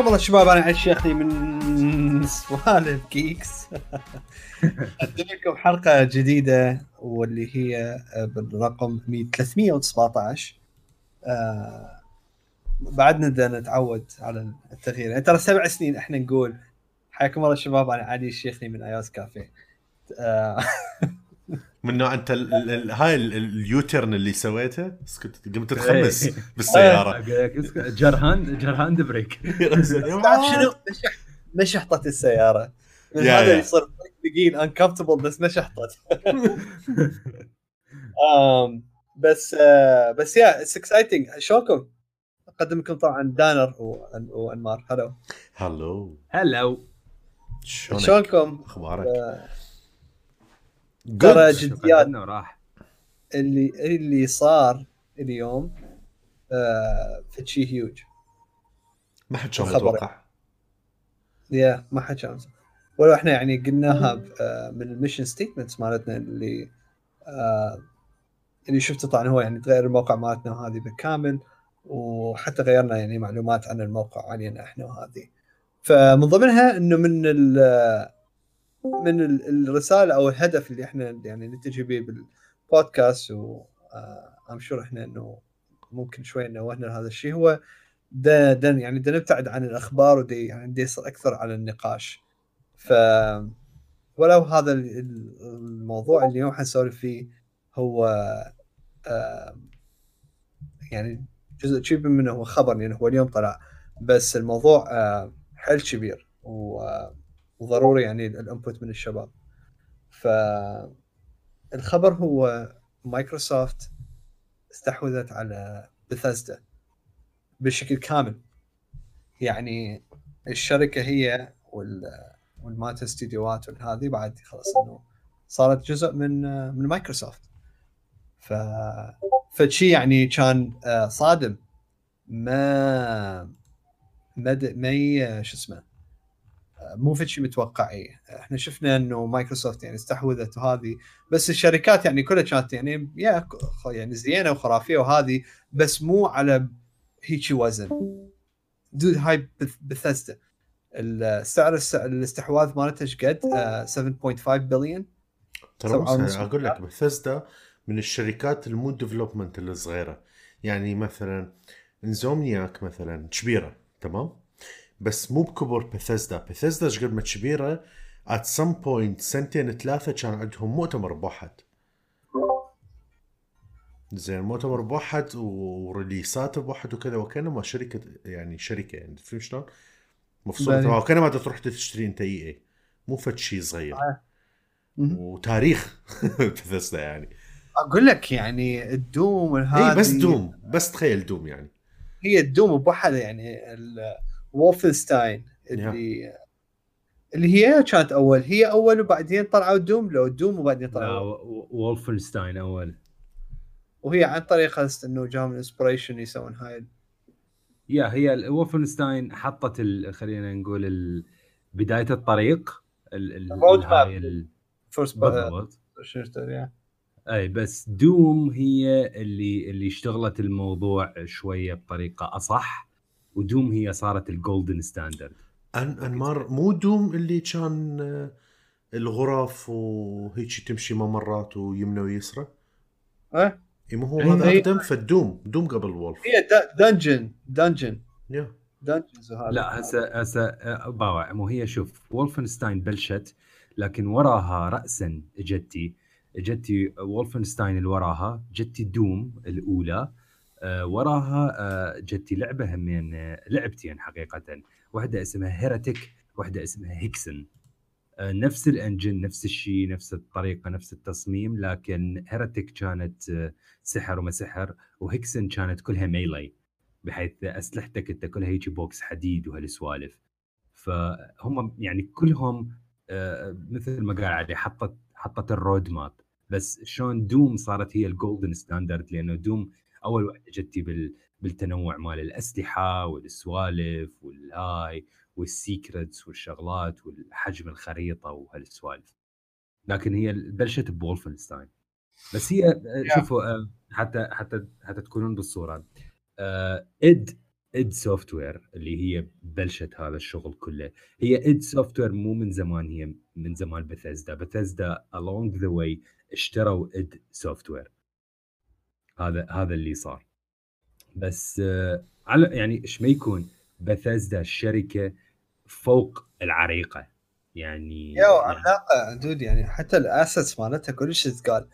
حياكم الله شباب أنا علي الشيخني من سوالف جيكس اقدم لكم حلقة جديدة واللي هي بالرقم 317 آه بعدنا بدنا نتعود على التغيير. يعني ترى سبع سنين إحنا نقول حياكم الله شباب أنا علي الشيخني من آياس كافيه. آه من نوع أنت ال ال هاي ال U-turn اللي سويته؟ كنت قمت تخمس بالسيارة. جر hand جر hand brake شنو؟ نشحطت السيارة. هذا يصير ثقيل uncomfortable بس نشحطت بس uh, بس yeah it's exciting شلونكم؟ اقدم لكم طبعا دانر وأنمار. هلو. هلو. هلو شلونكم؟ أخبارك؟ ترى جديات اللي اللي صار اليوم آه في شيء هيوج ما حد كان متوقع yeah ما حد كان ولو إحنا يعني قلناها آه من ال mission statements مالتنا اللي آه اللي شفته طبعا هو يعني تغير الموقع مالتنا وهذه بالكامل وحتى غيرنا يعني معلومات عن الموقع علينا إحنا وهذه. فمن ضمنها إنه من من الرسالة أو الهدف اللي إحنا يعني نتجه به بالبودكاست و ام شور إحنا إنه ممكن شوي نوهنا هذا الشيء هو ده, ده يعني ده نبتعد عن الأخبار ودي يعني دي يصير أكثر على النقاش. ف ولو هذا الموضوع اللي اليوم حنسولف فيه هو يعني جزء كبير منه هو خبر يعني هو اليوم طلع. بس الموضوع حيل كبير و وضروري يعني ال input من الشباب. فالخبر هو مايكروسوفت استحوذت على بثزدا بشكل كامل. يعني الشركة هي وال والمات استديوهات وهذه بعد خلاص إنه صارت جزء من من مايكروسوفت ف فشي يعني كان صادم. ما ما ما شو اسمه مو في شيء متوقع إحنا شفنا انه مايكروسوفت يعني استحوذت وهذه بس الشركات يعني كلها كانت يعني يا يعني زينة وخرافية وهذه بس مو على هيك وزن. dude هاي بثزدا السعر الاستحواذ مالته إيش قد؟ 7.5 بليون ترى أقول لك بثزدا من الشركات المو development الصغيره يعني مثلا إنسومنياك مثلا كبيرة تمام؟ بس مو بكبر بثزدا بثزدا قد ما كبيرة at some point سنتين ثلاثة كان عندهم مؤتمر بوحد زين مؤتمر بوحد و release ات بوحد وكذا وكانما شركة يعني شركة يعني فهمت شلون؟ مفصوله وكانما تروح تشتري أنت EA. مو فد شيء صغير. آه. وتاريخ بثزدا يعني. أقول لك يعني الدوم هذه بس دوم. بس تخيل دوم يعني. هي الدوم بوحدها يعني وولفنستاين اللي yeah. اللي هي كانت أول. هي أول وبعدين طلعوا دوم لو دوم وبعدين طلعوا. وولفنستاين أول. وهي عن طريق إنه جاهم inspiration يسوون هاي. yeah هي وولفنستاين حطت خلينا نقول بداية الطريق ال road map first أي بس دوم هي اللي اللي اشتغلت الموضوع شوية بطريقة أصح. ودوم هي صارت ال golden standard أن أنمار مو دوم اللي كان آه، الغرف وهيك تمشي ممرات ويمنى ويسرى؟ إي مو هو هذا أقدم؟ فالدوم Doom قبل Wolf هي dungeon dungeon لا هسه هسه آه، باوع. مو هي شوف Wolfenstein بلشت لكن وراها راسا اجتي اجتي Wolfenstein اللي وراها جتي Doom الأولى. آه، وراها آه، جتي لعبة همين آه، لعبتين حقيقة. واحدة اسمها Heretic واحدة اسمها Hexen نفس ال engine نفس الشيء نفس الطريقة نفس التصميم لكن Heretic كانت سحر وما سحر و Hexen كانت كلها melee بحيث أسلحتك أنت كلها هيجي بوكس حديد وهالسوالف. فهم يعني كلهم مثل ما قال علي حطت حطت ال road map بس شلون Doom صارت هي ال golden standard لأنه Doom اول وحده جتي بال بالتنوع مال الأسلحة والسوالف والهاي وال secrets والشغلات والحجم الخريطة وهالسوالف. لكن هي بلشت ب Wolfenstein. بس هي شوفوا آه، حتى حتى حتى تكونون بالصورة. id id Software اللي هي بلشت هذا الشغل كله. هي id Software مو من زمان هي من زمان Bethesda Bethesda along the way اشتروا id Software هذا هذا اللي صار. بس آه، على يعني إيش ما يكون بثزدا الشركة فوق العريقة. يعني يا علاقه دود يعني حتى الأسيتس مالتها كل شيء تقال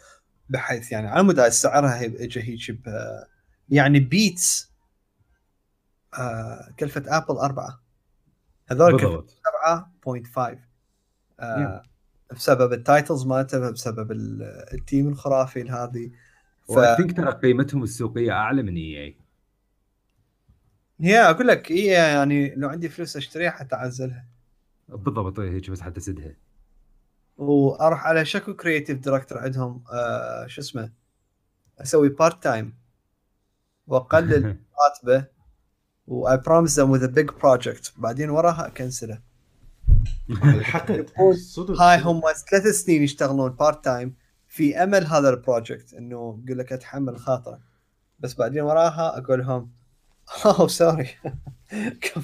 بحيث يعني على مدى سعرها اجى هيك يعني بيتس آه كلفة آبل أربعة. هذول كلفة 7.5 آه بسبب التايتلز مالته بسبب التيم الخرافي هذه ف... ثينك ترى قيمتهم السوقية أعلى من إي إي. هي أقول لك إي يعني لو عندي فلوس أشتريها حتى اعزلها بالضبط هيك بس حتى سدها وأروح على شكو creative director عندهم آه شو اسمه أسوي part time وأقلل راتبه. و I promise them with a big project بعدين وراها أكنسله. الحقد هاي هم ثلاث سنين يشتغلون part time في أمل هذا ال project إنه يقول لك أتحمل خاطره بس بعدين وراها أقول لهم oh sorry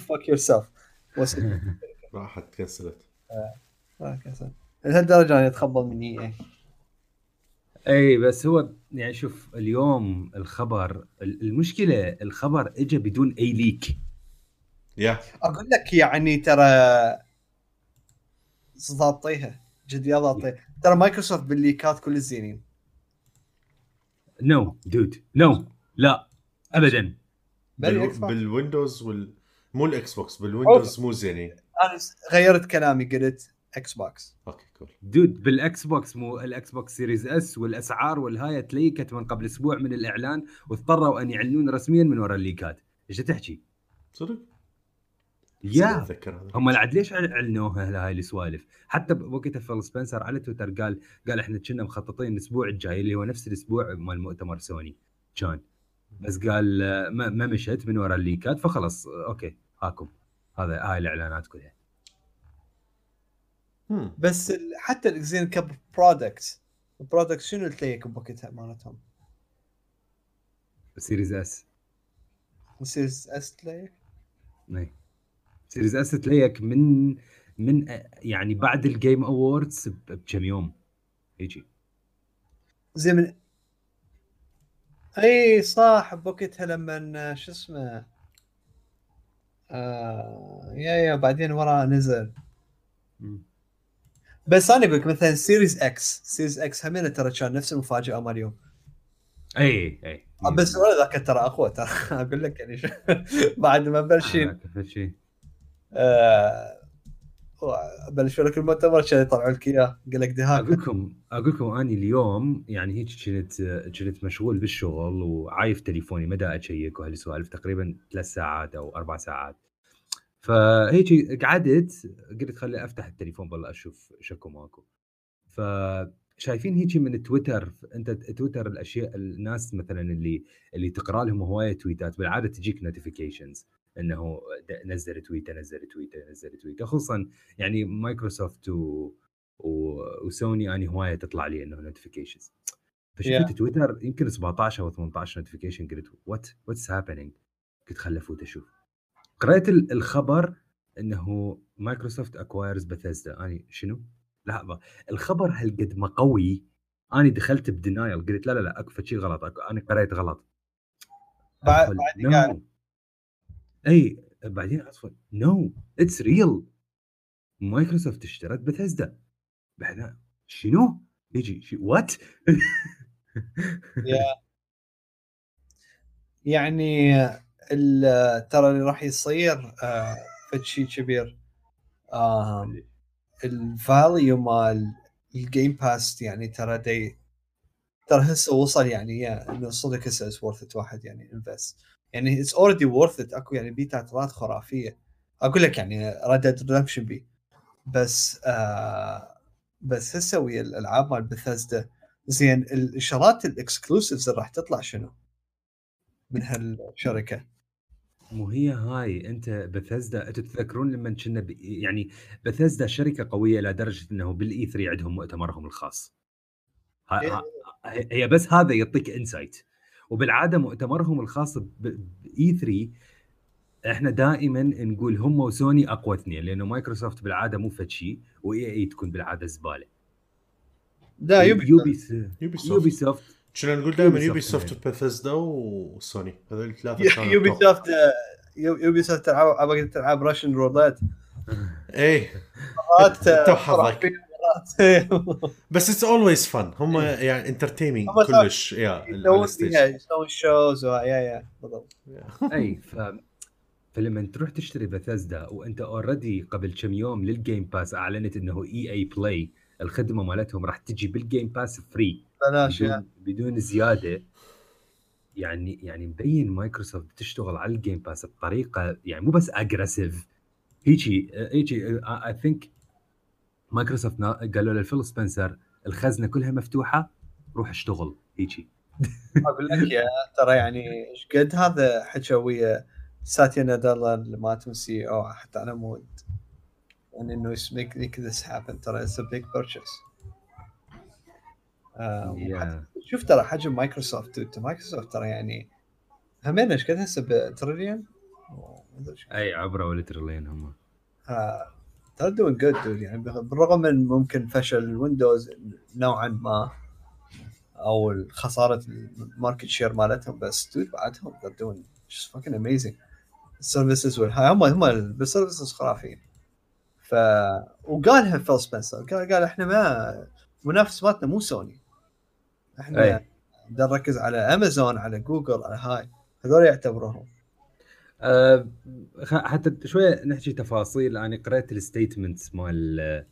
fuck yourself راحت كنسلت آه كنسلت لهالدرجه يعني يتخبل مني اي أي بس هو يعني شوف اليوم الخبر المشكلة الخبر اجى بدون أي leak yeah. أقول لك يعني ترى ضابطيها جد يا ضابطيها ترى مايكروسوفت بالليكات كل الزينين. no dude no لا ابدا. بال Windows وال مو ال Xbox بال Windows مو زينين. أنا غيرت كلامي قلت Xbox okay cool dude بال Xbox مو ال Xbox Series S والأسعار والهاي تليكت من قبل أسبوع من الإعلان واضطروا أن يعلنون رسميا من وراء الليكات. إيش تحكي؟ صدق؟ yeah. هم العد ليش اعلنوها هاي السوالف؟ حتى وقتها فيل سبنسر على تويتر قال قال إحنا كنا مخططين الأسبوع الجاي اللي هو نفس الأسبوع مال مؤتمر سوني كان بس قال ما, ما مشت من وراء الليكات فخلص أوكي هاكم. هذا هاي الإعلانات كلها. بس حتى الاكزين كاب برودكت البرودكت شنو تليك بوقتها مالتهم؟ سيريز اس سيريز اس تليك؟ إي. سيريز اس تليك من من يعني بعد الجيم اووردز بكم يوم؟ يجي زي من اي صح بوقتها لما شو اسمه آه يا يا بعدين وراه نزل. بس أنا أقول لك مثلا سيريز إكس سيريز إكس همينة ترى كان نفس المفاجأة مال اليوم اي اي بس ذاك ترى أقوى ترى أقول لك يعني بعد ما بلشين. بلشوا لك المؤتمر عشان يطلعوا لك إياه. قال لك دهاك. أقول لكم أقول لكم أني اليوم يعني هيك كنت كنت مشغول بالشغل وعايف تليفوني ما دا اشيك وهالسوالف تقريبا ثلاث ساعات أو أربع ساعات. فهيك قعدت قلت خلي أفتح التليفون بالله أشوف شكو ماكو. فشايفين هيك من تويتر أنت تويتر الأشياء الناس مثلا اللي اللي تقرأ لهم هواية تويتات بالعادة تجيك notifications إنه نزل تويتة نزل تويتة نزل تويتة. خصوصا يعني مايكروسوفت و... و... وسوني اني هواية تطلع لي إنه notifications فشفت yeah. تويتر يمكن 17 أو 18 notification قلت what what's happening قلت خل أفوت أشوف. قرأت الخبر إنه مايكروسوفت acquires Bethesda أني شنو؟ لحظة. الخبر هالقد ما قوي. أني دخلت ب denial قلت لا لا لا أكو شيء غلط أنا قريت غلط. بعد بعد أي بعدين اصفر no it's real مايكروسوفت اشترت بثيسدا بعدين شنو؟ يجي what؟ يعني ترى اللي راح يصير آه فد شيء كبير. الفاليو مال الجيم باس يعني ترى دي ترى هسه وصل يعني إنه صدق هسه ورث واحد يعني انفست يعني اتس اوريدي ورث أكو يعني بيتات خرافية. أقول لك يعني ريد ريدمشن بي بس آه بس هسه ويا الألعاب مال بثزدا زين الشغلات الإكسكلوسيفز اللي راح تطلع شنو؟ من هالشركة. مو هي هاي. أنت بثزدا أنتم تتذكرون لما كنا يعني بثزدا شركة قوية لدرجه إنه بال E3 عندهم مؤتمرهم الخاص. ها إيه. هي بس هذا يعطيك insight وبالعادة مؤتمرهم الخاص ب E3 إحنا دائما نقول هم وسوني أقوى اثنين لأنه مايكروسوفت بالعادة مو فد شيء و EA تكون بالعادة زبالة. لا يوبي يوبي يوبيسوفت يوبيسوفت كنا نقول دائما؟ يوبيسوفت وبثزدا وسوني. هذول الثلاثة يوبي. سوفت يوبي سوفت تلعب تلعب راشن رولات إيه. تو حظك. مرات بس اتس اولويز فن هم يعني انترتيننج كلش يا يسوون شوز يا يا بالضبط. أي ف فلما تروح تشتري بثزدا وأنت اوريدي قبل كم يوم للجيم باس أعلنت إنه إي إي بلاي الخدمة مالتهم راح تجي بالجيم باس فري بلاش. بدون, بدون زيادة. يعني يعني مبين مايكروسوفت بتشتغل على ال Game Pass بطريقة يعني مو بس aggressive هيجي هيجي I think مايكروسوفت قالوا لفيل سبنسر الخزنة كلها مفتوحة روح اشتغل هيجي. أقول لك يا ترى يعني إيش قد هذا حكى ويا ساتيا نادالا اللي مالتهم CEO حتى على مود يعني إنه make make this happen ترى it's a big Yeah. شوف ترى حجم مايكروسوفت مايكروسوفت ترى يعني همين إيش قد هسه بتريليون؟ أي عبروا لتريليون هم. ترى doing good يعني بالرغم من ممكن فشل ال Windows نوعا ما أو خسارة ال market share مالتهم بس dude بعدهم they're doing just fucking amazing. ال services والهاي هم هم بال services خرافيين. ف وقالها فيل سبنسر قال قال إحنا ما منافس مالتنا مو سوني إحنا. بدنا نركز على امازون على جوجل على هاي. هذول يعتبروهم. أه حتى شوية نحكي تفاصيل. أنا قرأت ال statement مال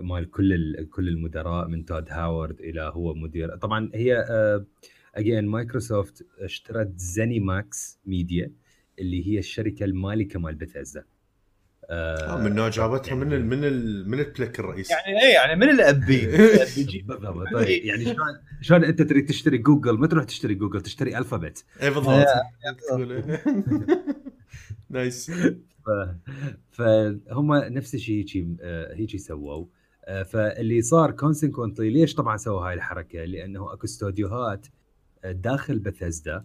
مال كل كل المدراء من تود هاورد إلى هو مدير. طبعا هي again مايكروسوفت اشترت زيني ماكس ميديا اللي هي الشركة المالكة مال بثزدا آه، من نوع جابتها من ال من ال من البلك الرئيسي. يعني إيه يعني من بالضبط. طيب يعني شلون شلون أنت تريد تشتري جوجل؟ ما تروح تشتري جوجل تشتري ألفابت إي بالضبط. تقول إيه. nice. ف- فهم نفس الشيء هيجي آه، هيجي سووا. آه، فاللي صار consequently ليش طبعا سووا هاي الحركة؟ لأنه أكو استوديوهات آه، داخل بثزدا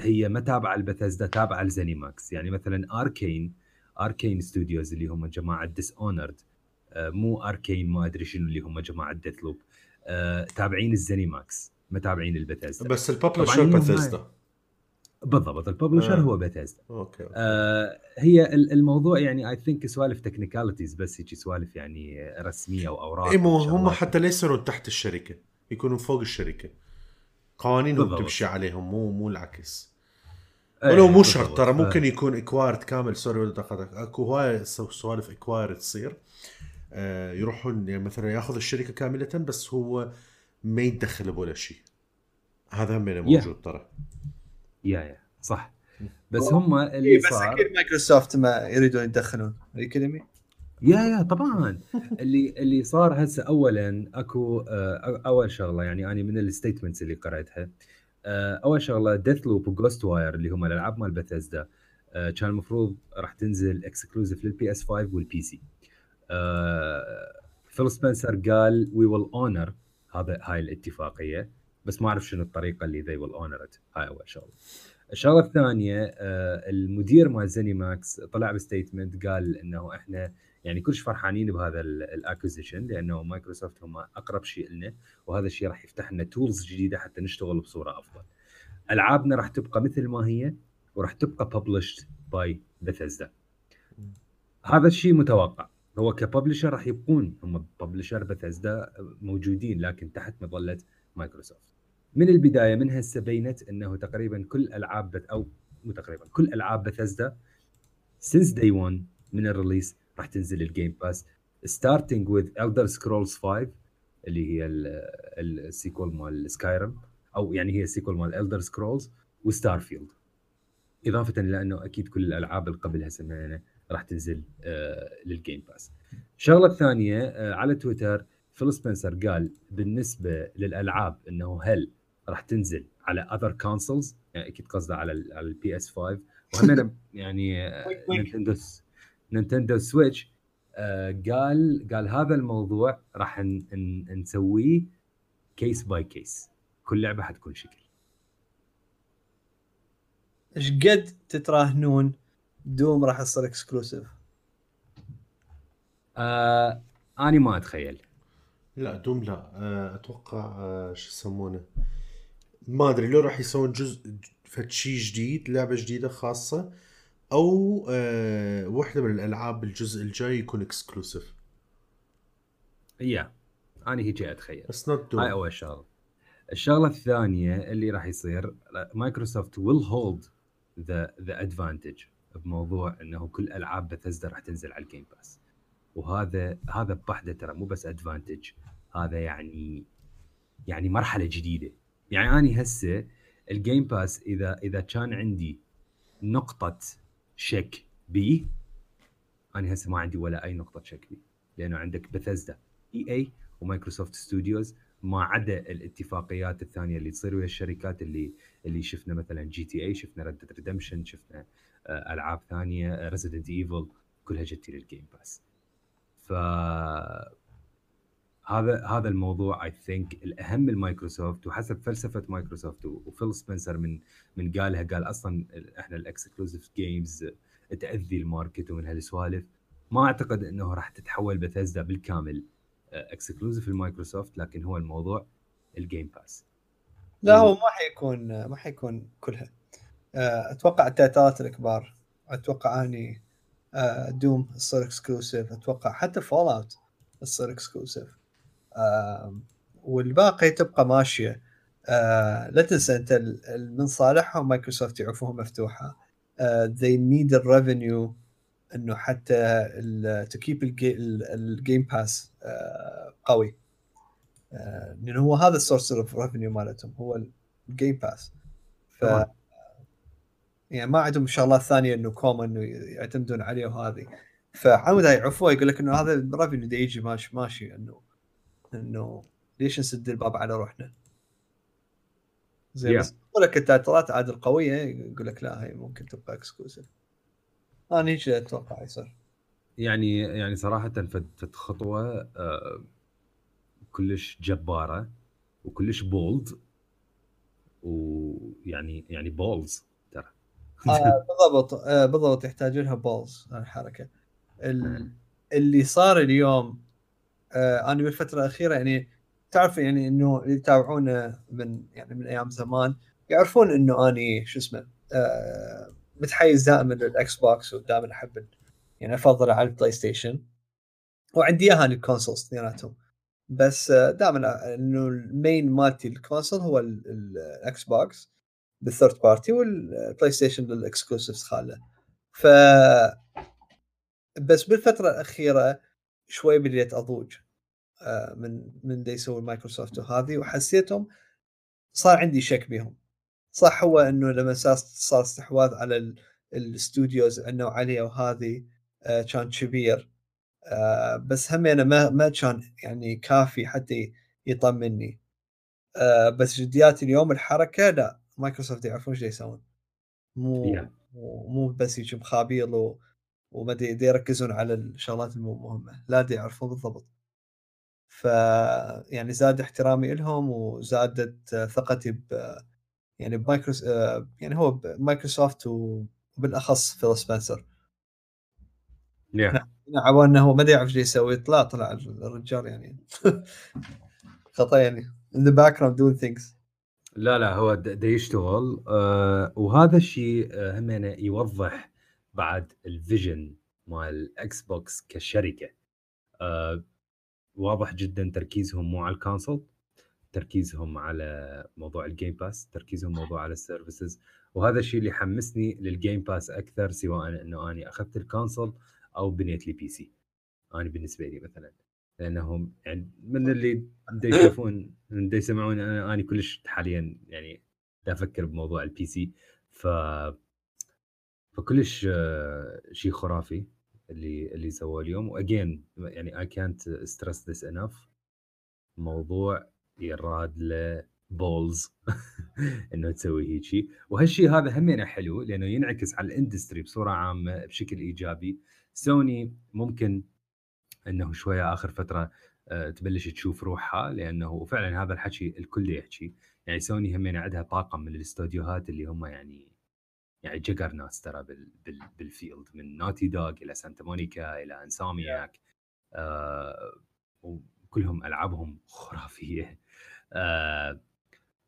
هي ما تابعة لبثزدا تابعة لزينيماكس يعني مثلا Arkane Arkane Studios اللي هم جماعة Dishonored مو Arkane ما أدري شنو اللي هم جماعة Deathloop تابعين الزينيماكس ما تابعين البثزدا بس ال publisher بثزدا بالضبط ال publisher آه. هو بثزدا okay okay. آه هي ال- الموضوع يعني I think سوالف technicalities بس هيجي سوالف يعني رسمية واوراق إي مو هم. حتى لا يصيرون تحت الشركة يكونوا فوق الشركة قوانينهم. تمشي عليهم مو مو العكس ولو مو. شرط ترى ممكن يكون اكوارد كامل. سوري ولا دخلتك اكو هواي سو- سوالف اكوارد تصير. آه يروحون يعني مثلا ياخذ الشركة كاملة بس هو ما يتدخل بولا شيء. هذا هم موجود ترى. يا يا صح. بس هم إيه اللي بس صار أكيد مايكروسوفت ما يريدون يتدخلون الاكاديمي yeah yeah طبعا. اللي اللي صار هسه اولا أكو آه، أول شغلة يعني أنا من ال statements اللي قرأتها. آه، أول شغله Deathloop و Ghostwire اللي هم الألعاب مال بثزدا آه، كان المفروض راح تنزل exclusive لل PS5 وال PC فيل سبنسر قال we will honor هذا هاي الاتفاقية بس ما أعرف شنو الطريقة اللي they will honor هاي أول شغلة. الشغلة الثانية آه، المدير مال زيني ماكس طلع ب statement قال إنه إحنا يعني كلش فرحانين بهذا ال acquisition لأنه مايكروسوفت هم أقرب شيء لنا وهذا الشيء راح يفتح لنا tools جديدة حتى نشتغل بصورة أفضل. ألعابنا راح تبقى مثل ما هي وراح تبقى published by بثزدا. هذا الشيء متوقع هو ك publisher راح يبقون هم publisher بثزدا موجودين لكن تحت مظلة مايكروسوفت. من البداية من هسه بينت إنه تقريبا كل ألعاب أو مو تقريبا كل ألعاب بثزدا since day 1 من ال release راح تنزل ال Game Pass starting with Elder Scrolls 5 اللي هي ال- ال sequel مال سكايرم أو يعني هي ال sequel مال Elder Scrolls و Starfield إضافة إلى إنه أكيد كل الألعاب اللي قبلها سمعنا راح تنزل آه لل Game Pass. الشغله الثانية آه على تويتر فيل سبنسر قال بالنسبة للألعاب إنه هل راح تنزل على other consoles يعني أكيد قصده على ال على ال PS5 وهم يعني آه، ويك ويك. نينتندو س- نينتندو Switch آه، قال قال هذا الموضوع راح نسويه case by case كل لعبة حتكون شكل. إيش قد تتراهنون Doom راح يصير exclusive آه أنا ما أتخيل. لا Doom لا. آه، أتوقع آه، شو يسمونه؟ ما أدري لو راح يسوون جزء فد شيء جديد لعبة جديدة خاصة أو آه واحدة من الألعاب الجزء الجاي يكون exclusive يا أنا هيك أتخيل. بس note هاي أول شغله الشغلة الثانية اللي راح يصير مايكروسوفت will hold the the advantage بموضوع إنه كل ألعاب بثزدا راح تنزل على ال Game Pass وهذا هذا بوحدة ترى مو بس advantage هذا يعني يعني مرحلة جديدة. يعني اني هسه ال Game Pass إذا إذا كان عندي نقطة شك بي. أنا هسه ما عندي ولا أي نقطة شك بي لأنه عندك بثزدا EA ومايكروسوفت studios ما عدا الاتفاقيات الثانية اللي تصير ويا الشركات اللي اللي شفنا مثلا GTA شفنا Red Redemption شفنا آه، ألعاب ثانية Resident Evil كلها جت لل Game Pass ف هذا هذا الموضوع I think الأهم لمايكروسوفت وحسب فلسفة مايكروسوفت وفيل سبنسر من من قالها قال أصلا إحنا ال exclusive games تأذي ال market ومن هالسوالف. ما أعتقد إنه راح تتحول بثزدا بالكامل exclusive لمايكروسوفت لكن هو الموضوع ال Game Pass لا هو ما حيكون ما حيكون كلها. آه، أتوقع ال title ات الكبار أتوقع أني Doom تصير exclusive أتوقع حتى Fallout تصير exclusive والباقي تبقى ماشية. آه لا تنسى أنت من صالحهم مايكروسوفت يعرفوها مفتوحة. آه they need the revenue إنه حتى to keep ال Game Pass قوي. آه لأنه هو هذا ال source of revenue مالتهم هو ال Game Pass ف يعني ما عندهم شغلات ثانية إنه كوم إنه يعتمدون عليه وهذه. فعمود يعرفوه يقول لك إنه هذا ال revenue يجي ماشي ماشي إنه انه ليش نسد الباب على روحنا؟ زين yeah. بس لك ال title ات عاد القوية يقول لك لا هي ممكن تبقى exclusive أنا هيك أتوقع يصير. يعني يعني صراحة فد خطوة آه كلش جبارة وكلش bold ويعني يعني balls ترى. آه بالضبط آه بالضبط يحتاج لها balls الحركة. اللي صار اليوم آه أنا بالفترة الأخيرة يعني تعرف يعني إنه اللي يتابعونا من يعني من أيام زمان يعرفون إنه أني شو اسمه آه متحيز دائما لل Xbox ودائما أحب يعني أفضل على ال PlayStation. وعندي إياها ال consoles اثنيناتهم. بس آه، دائما إنه ال main مالتي ال console هو ال Xbox بال third party وال PlayStation لل exclusives خالة. ف بس بالفترة الأخيرة شوي بديت أضوج آه، من من اللي يسوي مايكروسوفت وهذه وحسيتهم صار عندي شك بهم. صح هو إنه لما صار استحواذ على ال studios النوعيه وهذه آه، كان كبير آه، بس هم أنا ما ما كان يعني كافي حتى يطمني. بس جديات اليوم الحركة لا مايكروسوفت يعرفون إيش يسوون مو yeah. مو بس يجي مخابيل و... وما يركزون على الشغلات المو مهمة لا دي يعرفون بالضبط. ف يعني زاد احترامي لهم وزادت ثقتي ب يعني بمايكروس يعني هو بمايكروسوفت وبالأخص فيل سبنسر. Yeah. يعني إنه هو ما يعرف إيش يسوي طلع طلع الرجال يعني. خطأ يعني in the background doing things. لا لا هو دا يشتغل آه وهذا الشيء آه هم يوضح بعد ال vision مال ال Xbox كشركة. آه واضح جدا تركيزهم مو على ال console تركيزهم على موضوع ال Game Pass تركيزهم موضوع على ال services. وهذا الشيء اللي حمسني لل Game Pass أكثر سواء إنه أني أخذت ال console أو بنيت لي PC أنا بالنسبة لي مثلا. لأنهم يعني من اللي دا يشوفون من دا يسمعون أنا أني كلش حاليا يعني دا أفكر بموضوع ال PC ف فكلش آه، شيء خرافي اللي اللي سووه اليوم. و again يعني اي كانت ستريس ذس انف موضوع يراد له balls إنه تسوي هيك شيء وهالشيء هذا همينه حلو لأنه ينعكس على ال industry بصورة عامة بشكل إيجابي. سوني ممكن إنه شوية آخر فترة آه، تبلش تشوف روحها لأنه فعلا هذا الحكي الكل يحكي. يعني سوني همين عندها طاقم من الاستوديوهات اللي هم يعني يعني جقر ناس ترى بال بال بال field من Naughty Dog إلى Santa Monica إلى Insomniac آه وكلهم ألعابهم خرافية آه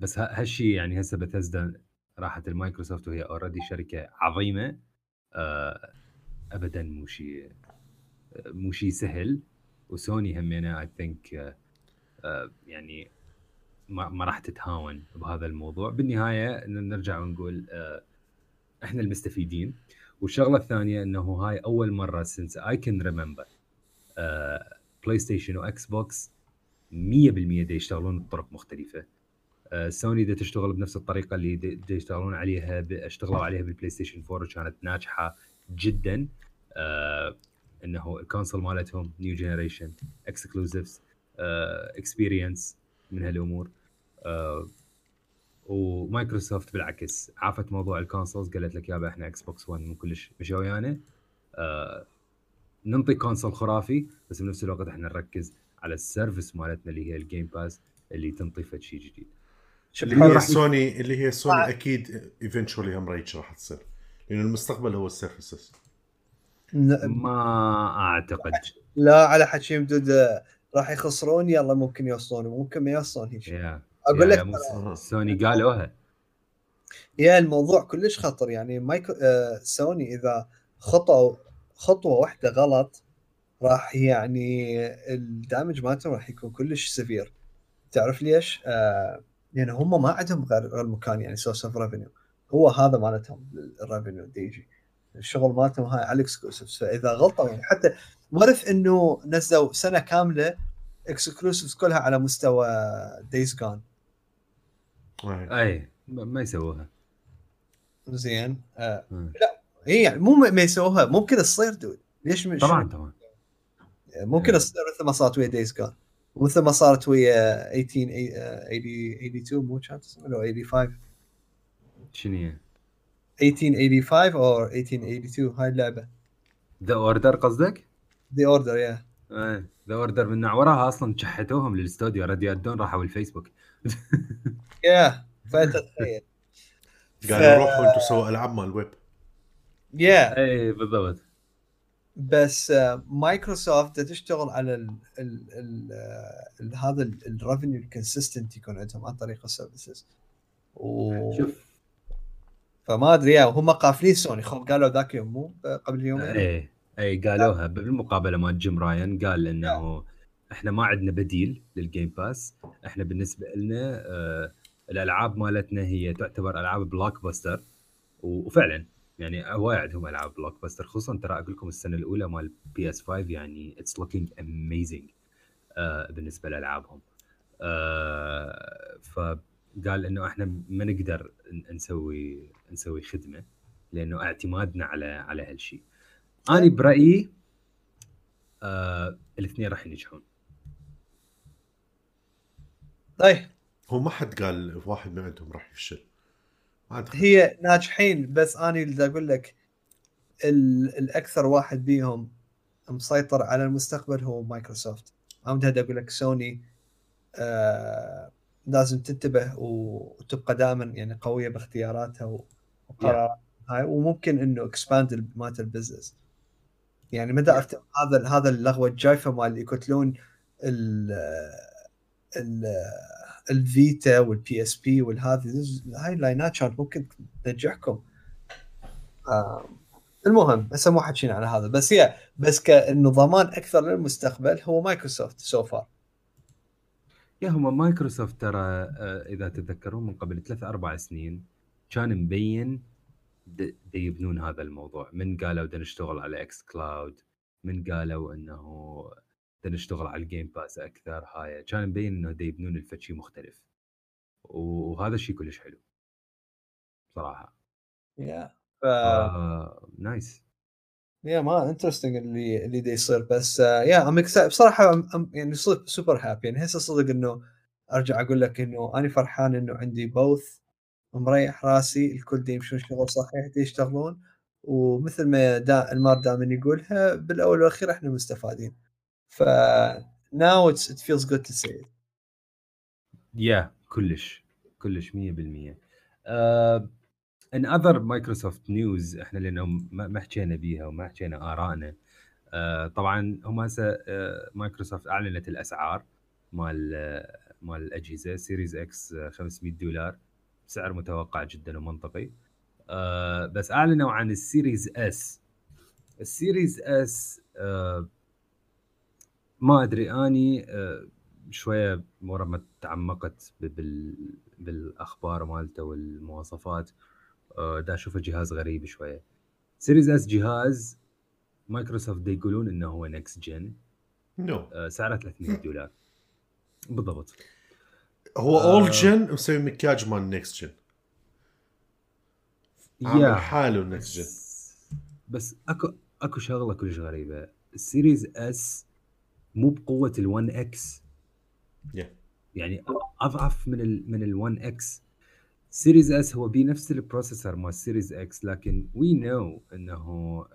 بس هالشيء يعني هسه بثزدا راحت المايكروسوفت وهي already شركة عظيمة آه ابدا مو شيء مو شيء سهل وسوني همينه I think يعني ما, ما راح تتهاون بهذا الموضوع. بالنهاية نرجع ونقول uh, إحنا المستفيدين. والشغلة الثانية إنه هاي أول مرة since I can remember بلاي ستيشن واكس بوكس 100% دي يشتغلون بطرق مختلفة. سوني دي تشتغل بنفس الطريقة اللي دي يشتغلون عليها اشتغلوا عليها بالبلاي ستيشن 4 وكانت ناجحة جدا. uh, إنه ال console مالتهم new generation exclusives experience من هالأمور. uh, ومايكروسوفت بالعكس عافت موضوع ال consoles قالت لك يابا إحنا إكس بوكس 1 مو كلش مشى ويانا uh, ننطي console خرافي بس بنفس الوقت إحنا نركز على ال service مالتنا اللي هي ال Game Pass اللي تنطي فد شيء جديد. اللي هي سوني اللي هي سوني آه. أكيد eventually هم reach راح تصير لأن المستقبل هو ال services ما أعتقد. لا على حكي مدود راح يخسرون يلا ممكن يوصلون ممكن ما يوصلون هيك yeah. أقول لك سوني قالوها yeah الموضوع كلش خطر. يعني مايكرو آه سوني إذا خطوا خطوة واحدة غلط راح يعني ال damage مالتهم راح يكون كلش severe. تعرف ليش؟ آه يعني هم ما عندهم غير غير مكان يعني source of revenue هو هذا مالتهم ال revenue دي يجي الشغل مالتهم هاي على ال exclusives فإذا غلطوا يعني حتى ورث إنه نزلوا سنة كاملة exclusives كلها على مستوى Days Gone أي ما يسووها. زين. آه. لا هي يعني مو ما يسووها ممكن تصير dude ليش مش طبعا طبعا. ممكن تصير مثل ما صارت ويا Days Gone ومثل ما صارت ويا 1882 مو كانت اسمها 85 شنو هي؟ 1885 أو 1882 هاي اللعبة. The Order قصدك؟ ذا اوردر يا إيه ذا اوردر من وراها أصلا شحتوهم للاستوديو يدون راحوا الفيسبوك yeah فتتخيل قالوا روحوا أنتم سووا ألعاب مال ال web yeah. اي بالضبط. بس مايكروسوفت تشتغل على ال ال ال هذا ال revenue ال consistent يكون عندهم عن طريق ال services. شوف. فما أدري yeah هم قافلين سوني. خب قالوا ذاك يوم مو قبل يومين؟ إيه اي قالوها. بالمقابلة مال جيم رايان قال إنه إحنا ما عندنا بديل لل Game Pass إحنا بالنسبة لنا آه الألعاب مالتنا هي تعتبر ألعاب blockbuster وفعلا يعني هواي عندهم ألعاب blockbuster خصوصا ترى أقول لكم السنة الأولى مال PS 5 يعني it's looking amazing بالنسبة لألعابهم. آه فقال إنه إحنا ما نقدر نسوي نسوي خدمة لأنه اعتمادنا على على هالشيء أنا برأيي آه الاثنين راح ينجحون. طيب. هو ما حد قال واحد من عندهم راح يفشل. هي ناجحين بس أنا اللي أقول لك الأكثر واحد بيهم مسيطر على المستقبل هو مايكروسوفت. أنا أقول لك سوني آه لازم تنتبه وتبقى دائما يعني قوية باختياراتها وقراراتها. هاي وممكن إنه expand مالت ال business. يعني مدى افتح هذا هذا اللغوة الجايفة مال يقتلون ال Vita وال PSP والهذه هاي اللاينات كانت ممكن تنجحكم. آه المهم هسه مو حكينا على هذا. بس هي بس كانه ضمان أكثر للمستقبل هو مايكروسوفت سو فار يا هم مايكروسوفت ترى آه، إذا تتذكرون من قبل ثلاث أربع سنين كان مبين يبنون هذا الموضوع. من قالوا بدنا نشتغل على xCloud من قالوا إنه نشتغل على ال Game Pass أكثر هاي كان مبين إنه دا يبنون الفد شيء مختلف. وهذا الشيء كلش حلو. صراحة. yeah ف... nice yeah ما interesting اللي اللي دا يصير. بس yeah I'm بصراحة يعني super happy يعني هسه صدق إنه أرجع أقول لك إنه أنا فرحان إنه عندي both مريح راسي الكل دي يمشون شغل صحيح يشتغلون. ومثل ما دا المار دائما يقولها بالأول والأخير إحنا مستفادين. ف now it's, it feels good to say it. yeah, كلش كلش 100% uh, in other مايكروسوفت news إحنا لأنه ما حكينا بيها وما حكينا آرائنا. آه طبعا هم هسه آه مايكروسوفت أعلنت الأسعار مال آه مال الأجهزة Series X 500 دولار. سعر متوقع جدا ومنطقي. آه بس أعلنوا عن ال Series S ال Series S آه ما أدري أني آه شوية ورا ما تعمقت بالأخبار مالته والمواصفات آه دا أشوفه جهاز غريب شوية. Series S جهاز مايكروسوفت دا يقولون إنه هو next gen no سعره 300 دولار. بالضبط. هو اول آه gen مسوي مكياج مال next gen عامل حاله next gen بس أكو أكو شغلة كلش غريبة. السيريز اس مو بقوة ال One X yeah. يعني أضعف من ال من ال One X series S هو بنفس ال processor مال Series X لكن we know إنه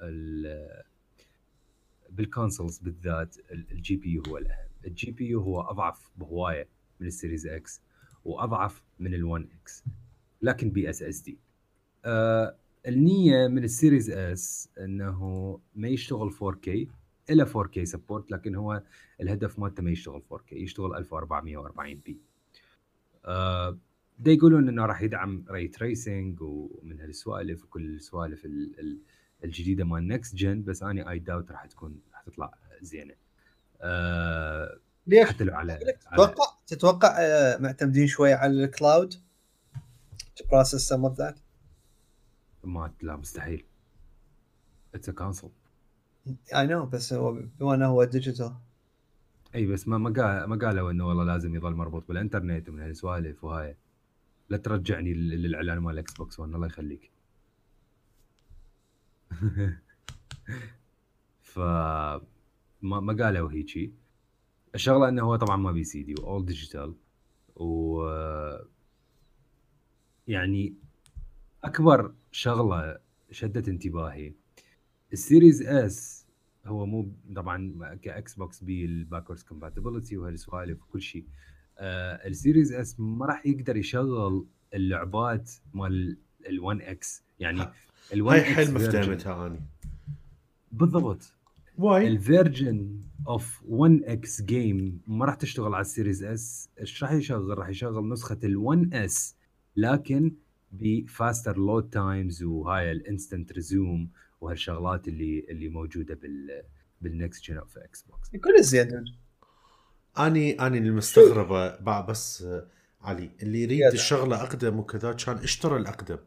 بال consoles بالذات ال GPU هو الأهم. ال GPU هو أضعف بهواية من ال Series X وأضعف من ال One X لكن بي SSD النية من ال Series S إنه ما يشتغل 4K إلى 4K support لكن هو الهدف مالته ما يشتغل 4K يشتغل 1440 p. آه دا يقولون إنه راح يدعم ray tracing ومن هالسوالف وكل السوالف الجديدة مال next gen بس أنا اي داوت راح تكون راح تطلع زينة. آه ليش؟ حتى لو على تتوقع على... تتوقع آه، معتمدين شوي على ال cloud to process some of that ما لا مستحيل. It's console I know بس هو بما إنه هو digital إي بس ما ما قال ما قالوا إنه والله لازم يظل مربوط بالإنترنت ومن هالسوالف وهاي. لا ترجعني للإعلان مال Xbox One الله يخليك. ف ما ما قالوا هيجي. الشغلة إنه هو طبعا ما بي سي دي واول ديجيتال و يعني أكبر شغلة شدت انتباهي السيريز اس هو مو طبعا كاكس بوكس بي الباكورز كومباتيبلتي وهالسوالف وكل شيء. آه السيريز اس ما راح يقدر يشغل اللعبات مال ال One X يعني ال1 هاي حلم افتهمتها اني بالضبط. واي ال version of One X game ما راح تشتغل على ال Series S. إيش راح يشغل؟ راح يشغل نسخة ال One S لكن ب faster load times وهاي ال instant resume وهالشغلات اللي اللي موجودة بال بال next gen of Xbox كل زين أني أني المستغربه بس علي اللي يريد الشغلة أقدم وكذا كان اشترى الأقدم.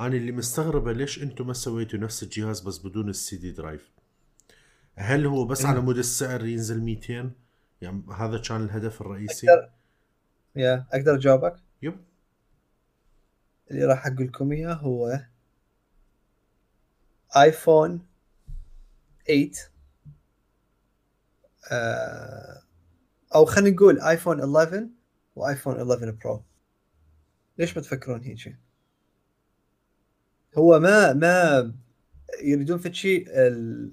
أنا اللي مستغربة ليش أنتم ما سويتوا نفس الجهاز بس بدون ال CD drive هل هو بس على مود السعر ينزل 200 يعني هذا كان الهدف الرئيسي. أقدر... يا أقدر أجاوبك؟ Yep. اللي راح أقول لكم إياه هو iPhone 8 آه أو خلينا نقول iPhone 11 و iPhone 11 Pro ليش ما تفكرون هيك هو ما ما يريدون في شيء ال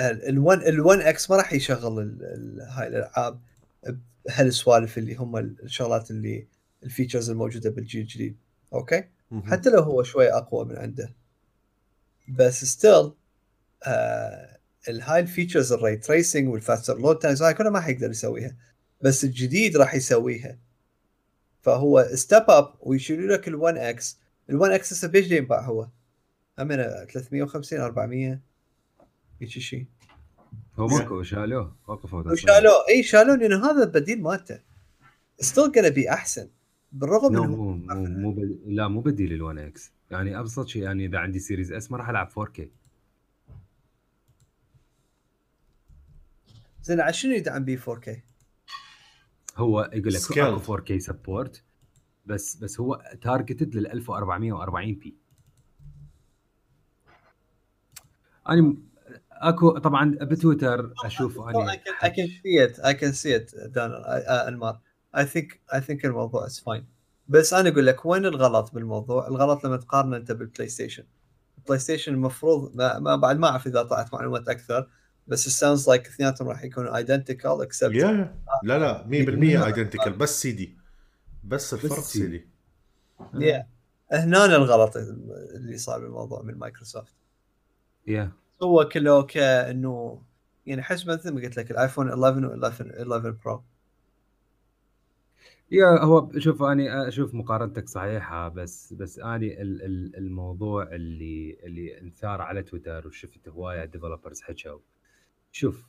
ال One ال One X ما راح يشغل هاي الألعاب بهالسوالف اللي هم الشغلات اللي ال features الموجودة بالجيل الجديد. Okay؟ حتى لو هو شوي أقوى من عنده. بس still آه الهاي ال features ال ray tracing وال faster load times هاي كلها ما حيقدر يسويها. بس الجديد راح يسويها. فهو step up ويشيلوا لك ال One X ال One X هسه بيش ينباع هو؟ همنا 350 400 هيك شيء هو ماكو شالوه. وقفوا شالوه إي شالوه لأن هذا البديل مالته. Still gonna be أحسن. بالرغم no, مو مو, مو لا مو بديل ال One X يعني أبسط شيء يعني إذا عندي Series S ما راح ألعب 4K زين على شنو يدعم بي 4K؟ هو يقول لك أكو 4K support بس بس هو targeted لل 1440 p أنا أكو طبعا بتويتر أشوف اني I can see it I can see it done انمار I think I think الموضوع is fine بس أنا أقول لك وين الغلط بالموضوع؟ الغلط لما تقارن أنت بال PlayStation ال PlayStation المفروض ما, ما بعد ما أعرف إذا طلعت معلومات أكثر بس ال sounds like اثنيناتهم راح يكونوا identical except لا لا 100% ايدنتيكال بس سي دي بس الفرق سي دي يا هنا الغلط اللي صار بالموضوع من مايكروسوفت يا yeah. هو كله كانه يعني حس مثل ما قلت لك ال iPhone 11 و 11 11 Pro yeah هو شوف أني أشوف مقارنتك صحيحة بس بس أني الموضوع اللي اللي انثار على تويتر وشفت هواية developers حكوا شوف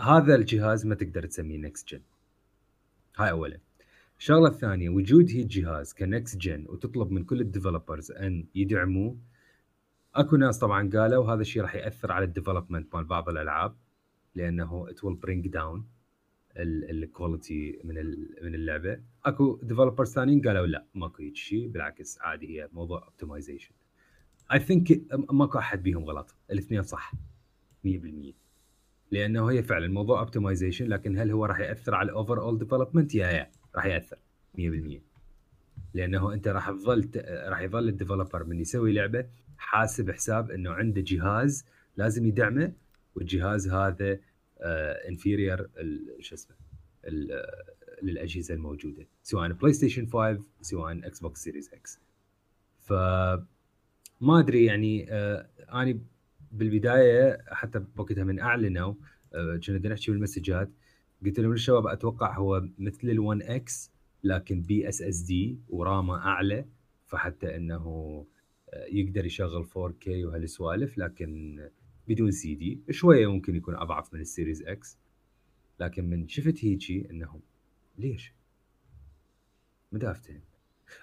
هذا الجهاز ما تقدر تسميه next gen هاي اولا. الشغله الثانية وجود هي الجهاز ك next gen وتطلب من كل ال developers أن يدعموه. أكو ناس طبعا قالوا هذا الشيء راح يأثر على ال development مال بعض الألعاب لأنه it will bring down ال quality من من اللعبة. أكو developers ثانيين قالوا لا ماكو هيك شيء بالعكس عادي هي موضوع optimization I think ماكو أحد بيهم غلط. الاثنين صح 100% لأنه هي فعلا موضوع optimization لكن هل هو راح يأثر على ال overall development yeah yeah راح يأثر 100% لأنه أنت راح تظل راح يظل ال developer من يسوي لعبة حاسب حساب إنه عنده جهاز لازم يدعمه والجهاز هذا inferior شو اسمه للأجهزة الموجودة سواء PlayStation 5 سواء Xbox Series X ف ما أدري يعني آه أني بالبداية حتى بوقتها من أعلنوا آه كنا نحكي بالمسجات قلت لهم للشباب أتوقع هو مثل ال1 X لكن ب SSD و RAM ه أعلى فحتى إنه يقدر يشغل 4K وهالسوالف لكن بدون سي دي شوية ممكن يكون أضعف من ال Series X لكن من شفت هيجي انه ليش؟ افتهم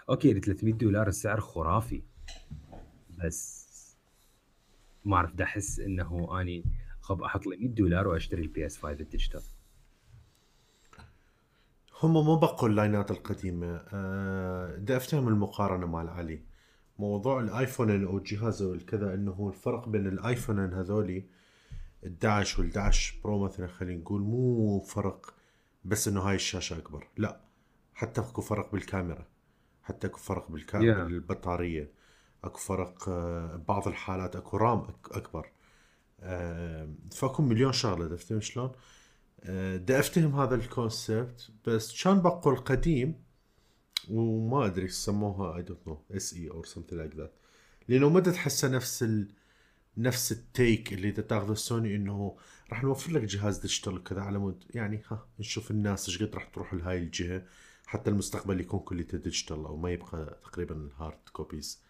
okay 300 دولار السعر خرافي. بس ما أعرف أحس إنه أني خب أحط لي 100 دولار وأشتري ال PS 5 ال digital. هم مو بقوا ال line ات القديمة بدي أفتهم المقارنة مال علي. موضوع الآيفون أو الجهاز والكذا إنه الفرق بين الآيفون هذولي ال 11 وال 11 Pro مثلا خلينا نقول مو فرق بس إنه هاي الشاشة أكبر لا حتى أكو فرق بالكاميرا حتى أكو فرق بالكاميرا yeah. البطاريه أكو فرق آه، ببعض الحالات أكو RAM أكبر آه، فأكو مليون شغلة تفتهم شلون؟ آه، دا افتهم هذا ال concept بس كان بقوا القديم وما أدري سموها I don't know SE or something like that لأنه ما تحسها نفس ال... نفس ال take اللي تاخذه سوني إنه راح نوفر لك جهاز digital وكذا على مود. يعني ها نشوف الناس إيش قد راح تروح لهاي الجهة حتى المستقبل يكون كله digital أو ما يبقى تقريبا ال hard copies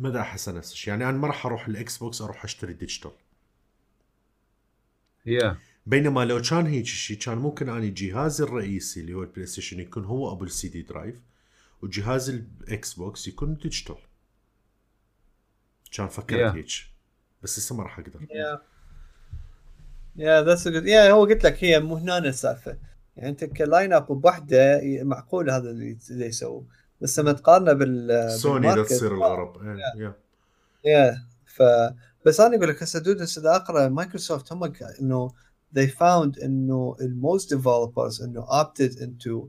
دا احس نفس الشيء. يعني أنا ما راح أروح الإكس بوكس أروح أشتري digital. Yeah. بينما لو كان هيك شيء كان ممكن اني جهازي الرئيسي اللي هو البلاي ستيشن يكون هو أبو ال CD drive وجهاز الإكس بوكس يكون digital. كان فكرت yeah. هيك بس لسه ما راح أقدر. yeah that's good yeah هو قلت لك هي مو هنا السالفه يعني أنت ك line up بوحده معقول هذا اللي يسووه بس لما تقارنه بال سوني لا تصير الغرب. yeah yeah ف بس أنا أقول لك هسه dude هسه أقرأ مايكروسوفت هم إنه they found إنه most developers إنه opted into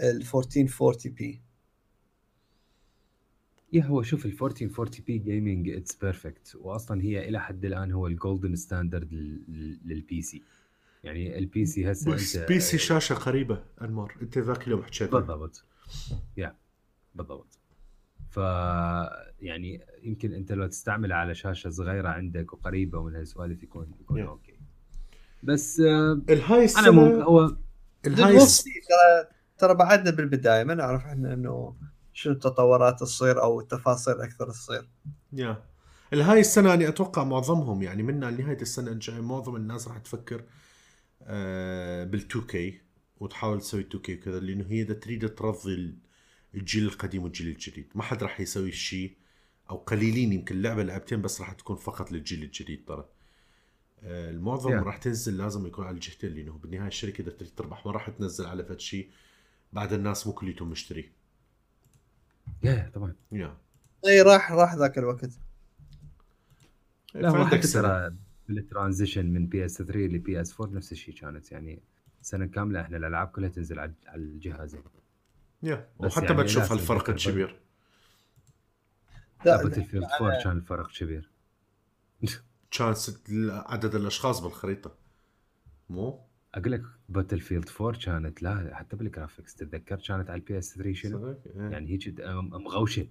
ال 1440p yeah هو شوف ال 1440 p gaming it's perfect واصلا هي إلى حد الآن هو ال golden standard لل PC يعني ال PC هسه بس PC شاشة قريبة انمار أنت ذاك اليوم حكيت. بالضبط. yeah بالضبط. ف يعني يمكن أنت لو تستعمل على شاشة صغيرة عندك وقريبة من هالسوالف يكون يكون yeah. okay. بس الهاي السنة أنا مم... هو الهاي ترى ترى بعدنا بالبداية ما نعرف إحنا إنه شنو التطورات تصير أو التفاصيل أكثر تصير. yeah. الهاي السنة أنا أتوقع معظمهم يعني منا لنهايه السنة الجايه معظم الناس راح تفكر آه، بال 2 K وتحاول تسوي 2 K وكذا لأنه هي إذا تريد ترضي الجيل القديم والجيل الجديد. ما حد راح يسوي شيء أو قليلين يمكن لعبه لعبتين بس راح تكون فقط للجيل الجديد ترى. المعظم yeah. راح تنزل لازم يكون على الجهتين لأنه بالنهاية الشركة إذا تريد تربح ما راح تنزل على فد شيء بعد الناس مو كليتهم مشتري. yeah طبعا. يا إي راح راح ذاك الوقت. لا هو حتى ترى بال transition من PS 3 ل PS 4 نفس الشيء كانت يعني سنة كاملة إحنا الألعاب كلها تنزل على الجهازين yeah وحتى يعني بتشوف الفرق الكبير. لا Battlefield 4 كان الفرق كبير. كان عدد الأشخاص بالخريطة. مو؟ أقول لك Battlefield 4 كانت لا حتى بال graphics تتذكر كانت على ال PS 3 شنو؟ إيه. يعني هيك مغوشة.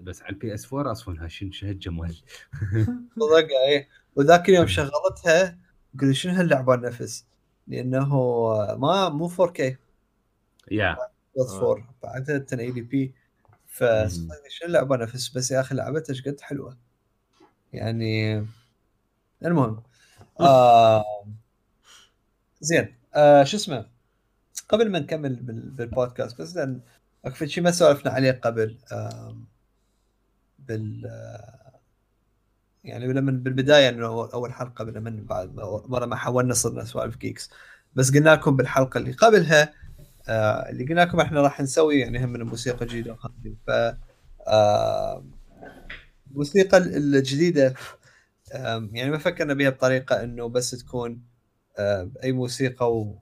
بس على البي اس 4 أصلا شن شهجه مهج صدق إيه. وذاك اليوم شغلتها قلت شنو هاللعبة النفس؟ لأنه ما مو 4K يا. بلس آه. 4 بعدها 1080 بي فشنو اللعبة نفس بس يا أخي لعبتها إيش قد حلوة. يعني المهم آه زين آه شو اسمه؟ قبل ما نكمل بال- بالبودكاست بس لأن أكو شيء ما سولفنا عليه قبل بال آه، يعني لما بالبداية انه أول حلقة لما بعد مره ما حولنا صرنا سوالف جيكس بس قلنا لكم بالحلقة اللي قبلها آه اللي قلنا لكم إحنا راح نسوي يعني هم من الموسيقى الجديدة ف آه الموسيقى الجديدة يعني ما فكرنا بها بطريقة إنه بس تكون آه، أي موسيقى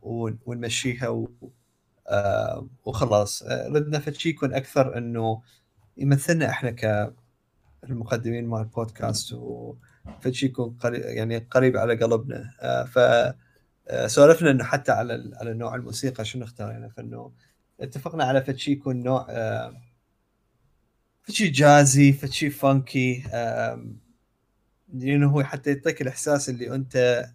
ونمشيها آه، وخلاص. آه، ردنا فشي يكون أكثر إنه يمثلنا إحنا كالمقدمين مال البودكاست وفشي يكون قريب يعني قريب على قلبنا. آه، ف آه، سولفنا إنه حتى على على نوع الموسيقى شنو اختارينا فإنه اتفقنا على فشي يكون نوع آه، فشي جازي فشي فانكي لأنه هو حتى يعطيك الإحساس اللي أنت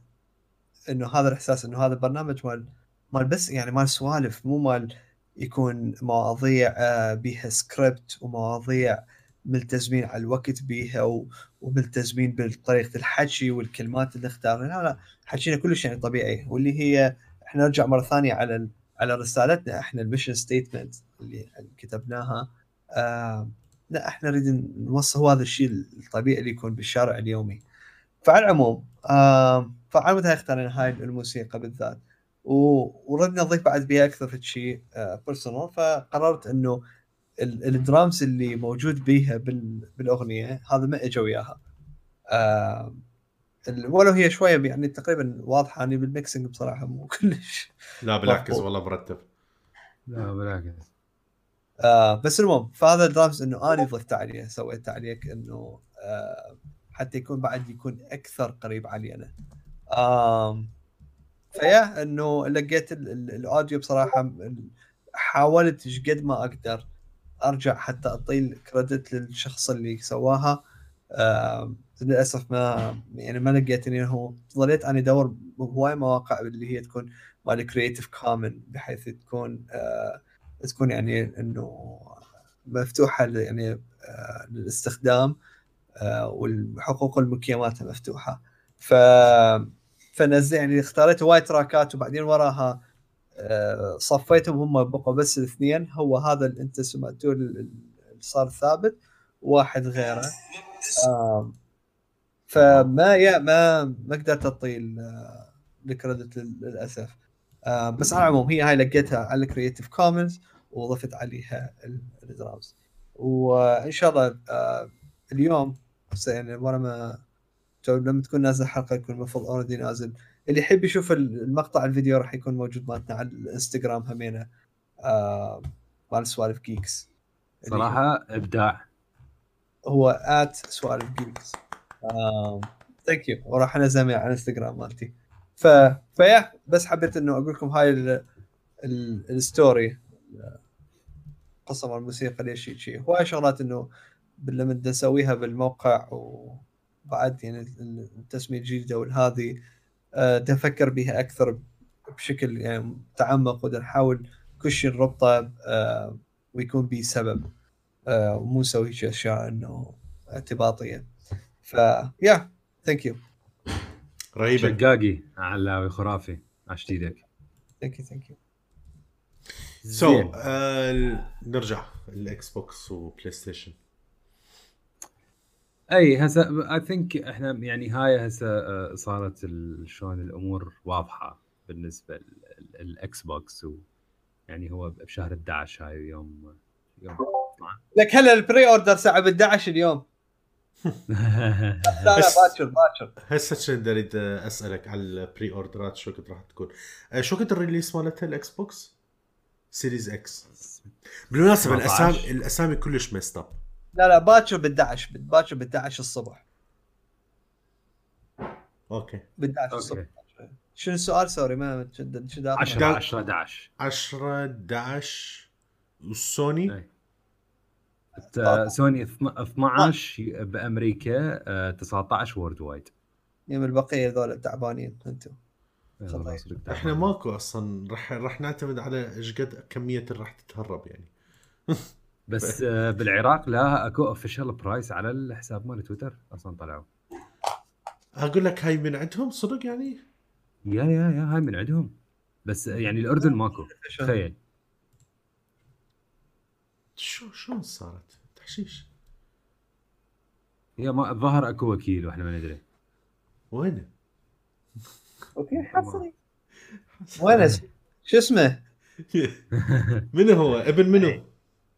إنه هذا الإحساس إنه هذا البرنامج مال مال بس يعني مال سوالف مو مال يكون مواضيع آه، بيها سكريبت ومواضيع ملتزمين على الوقت بيها وملتزمين بطريقه الحكي والكلمات اللي اختارنا لا لا حكينا كلش يعني طبيعي واللي هي إحنا نرجع مرة ثانية على على رسالتنا إحنا ال mission statement اللي كتبناها. آه لا إحنا نريد نوصل هو هذا الشيء الطبيعي اللي يكون بالشارع اليومي. فعلى العموم آه فعلى مود هاي اختارينا هاي الموسيقى بالذات؟ وردنا نضيف بعد بها أكثر في شيء personal فقررت إنه ال- الدرامز اللي موجود بيها بال- بالأغنية هذا ما اجى وياها. آه ولو هي شوية يعني تقريبا واضحة اني بال mixing بصراحة مو كلش لا بالعكس. والله مرتب. لا بالعكس. آه بس المهم فهذا الدرامز إنه أنا ضفت عليه سويت تعليق إنه آه حتى يكون بعد يكون أكثر قريب علي أنا. ف yeah إنه لقيت ال- ال- ال audio بصراحة حاولت إيش قد ما أقدر أرجع حتى اعطي ال credit للشخص اللي سواها. آم، للأسف ما يعني ما لقيت إني هو ظليت أنا أدور بهواي مواقع اللي هي تكون مال Creative Common بحيث تكون آه تكون يعني إنه مفتوحة يعني آه للاستخدام آه والحقوق مالتها مفتوحة. ف فنزل يعني اختاريت وايد track ات وبعدين وراها آه صفيتهم هم بقوا بس الاثنين. هو هذا اللي أنت سمعتوه ال- ال- اللي صار ثابت واحد غيره. فما يا ما ما قدرت اعطي ال- ال credit لل- للأسف. آه بس على العموم هي هاي لقيتها على ال Creative Commons وضفت عليها ال- الدرامز وإن شاء الله آه اليوم يعني ورا ما لما تكون نازل الحلقة يكون المفروض already نازل. اللي يحب يشوف ال- المقطع الفيديو راح يكون موجود مالتنا على الإنستغرام همينة آه مال سوالف جيكس صراحة إبداع. هو at سوالف جيكس thank you وراح أنزل على الإنستغرام مالتي. ف ف yeah بس حبيت إنه أقول لكم هاي ال... ال... ال story قصة الموسيقى ليش شيء هواي شغلات إنه لما بدنا نسويها بالموقع وبعد يعني ال- التسمية الجديدة والهذه آه، أفكر بها أكثر بشكل يعني متعمق وبدنا نحاول كل شيء نربطه آه، ويكون به سبب آه، ومو نسوي أشياء إنه اعتباطية. ف yeah thank you رهيبه شقاقي علاوي خرافي. عشت إيدك thank you thank you so نرجع الاكس بوكس وبلاي ستيشن أي هسه I think إحنا يعني هاي هسه آه، صارت ال- شلون الأمور واضحة بالنسبة للاكس بوكس و يعني هو بشهر 11 هاي يوم يوم لك هلا ال pre-order ساعة ب 11 اليوم. لا لا باكر باكر. هسه كنت اريد اسالك على ال pre-order ات شو كنت راح تكون آه شو كنت ال release مالتها الإكس بوكس؟ Series X بالمناسبة 19. الأسامي الأسامي كلش messed up لا لا باكر ب 11 باكر ب 11 الصبح. okay. ب 11 أوكي. الصبح شنو السؤال؟ سوري ما شد شد 10 10 11 10 11 والسوني سوني 12 بأمريكا آه، 19 وورد وايد يوم البقية ذول تعبانين أنتم. إحنا ماكو أصلا راح راح نعتمد على إيش قد كمية اللي راح تتهرب يعني. بس آه، بالعراق لا أكو اوفيشال برايس على الحساب مال تويتر أصلا طلعوا. أقول لك هاي من عندهم صدق يعني؟ yeah yeah yeah هاي من عندهم. بس آه، يعني الأردن ماكو. تخيل. شو شلون صارت؟ تحشيش. yeah ما الظاهر اكو وكيل وإحنا ما ندري. وينه okay حصري. وين شو اسمه؟ منو هو؟ ابن منو؟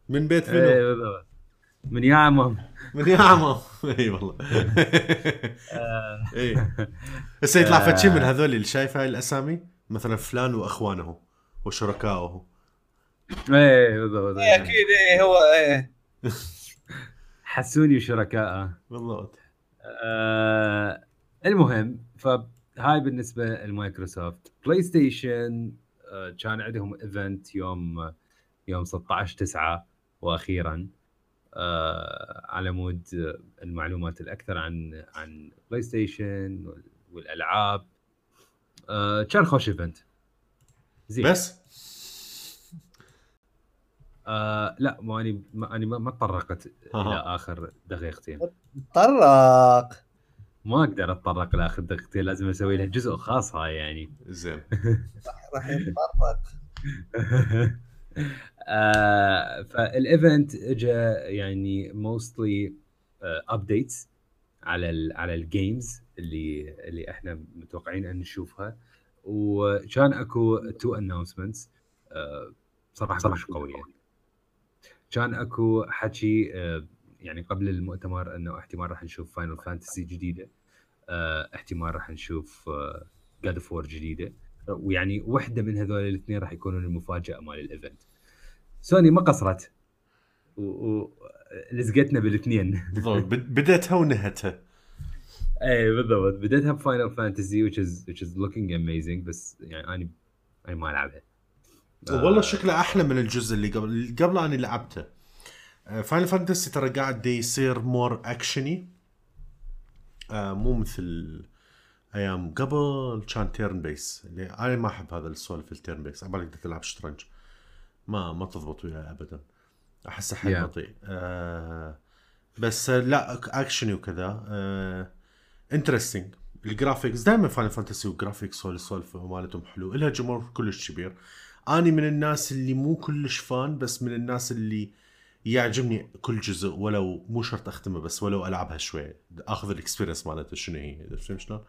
من بيت منو؟ إيه، بالضبط. من يا عمام من يا عمام إي والله. إي. هسه يطلع فد شي من هذول اللي شايف هاي الأسامي مثلا فلان وأخوانه وشركائه. إيه بالضبط إيه، أكيد إيه هو إيه. حسوني وشركائه. بالضبط. آه المهم فهاي بالنسبة لمايكروسوفت. بلاي ستيشن آه كان عندهم event يوم يوم 16 9 وأخيرا. آه على مود المعلومات الأكثر عن عن بلاي ستيشن وال- والألعاب. آه كان خوش event. زين. بس آه لا ما اني ما أني ما تطرقت إلى. آخر دقيقتين. طرق ما أقدر أتطرق لاخر دقيقتين لازم أسوي له جزء خاص هاي يعني. زين. راح يتطرق. آه فال event اجى يعني mostly updates على ال على ال games اللي اللي إحنا متوقعين أن نشوفها. وكان أكو two announcements صراحة كلش قوية. كان أكو حكي آه، يعني قبل المؤتمر إنه احتمال راح نشوف فاينل فانتسي جديدة آه، احتمال راح نشوف God of War جديدة. ويعني وحدة من هذول الاثنين راح يكونون المفاجأة مال ال event سوني ما قصرت؟ و... و... لزقتنا بالاثنين. بالضبط. بد- بديتها ونهتها اي بالضبط. بديتها بفاينل فانتسي which is which is looking amazing بس يعني أنا أنا ما ألعبها. والله شكله أحلى من الجزء اللي قبل اللي قبله أنا لعبته. فاينل فانتسي ترى قاعد يصير more action ي آه مو مثل أيام قبل كان turn-based اللي أنا ما أحب هذا السوالف ال turn-based عبالك بدك تلعب شطرنج. ما ما تضبط وياي ابدا. احسه حيل Yeah. بطيء. آه بس آه، لا اكشني وكذا. آه interesting ال graphics دائما فاينل فانتسي وال graphics والسوالف مالتهم حلو. لها جمهور كلش كبير. أني من الناس اللي مو كلش fan بس من الناس اللي يعجبني كل جزء ولو مو شرط أختمه بس ولو ألعبها شوي. أخذ ال experience مالته شنو هي فهمت شلون؟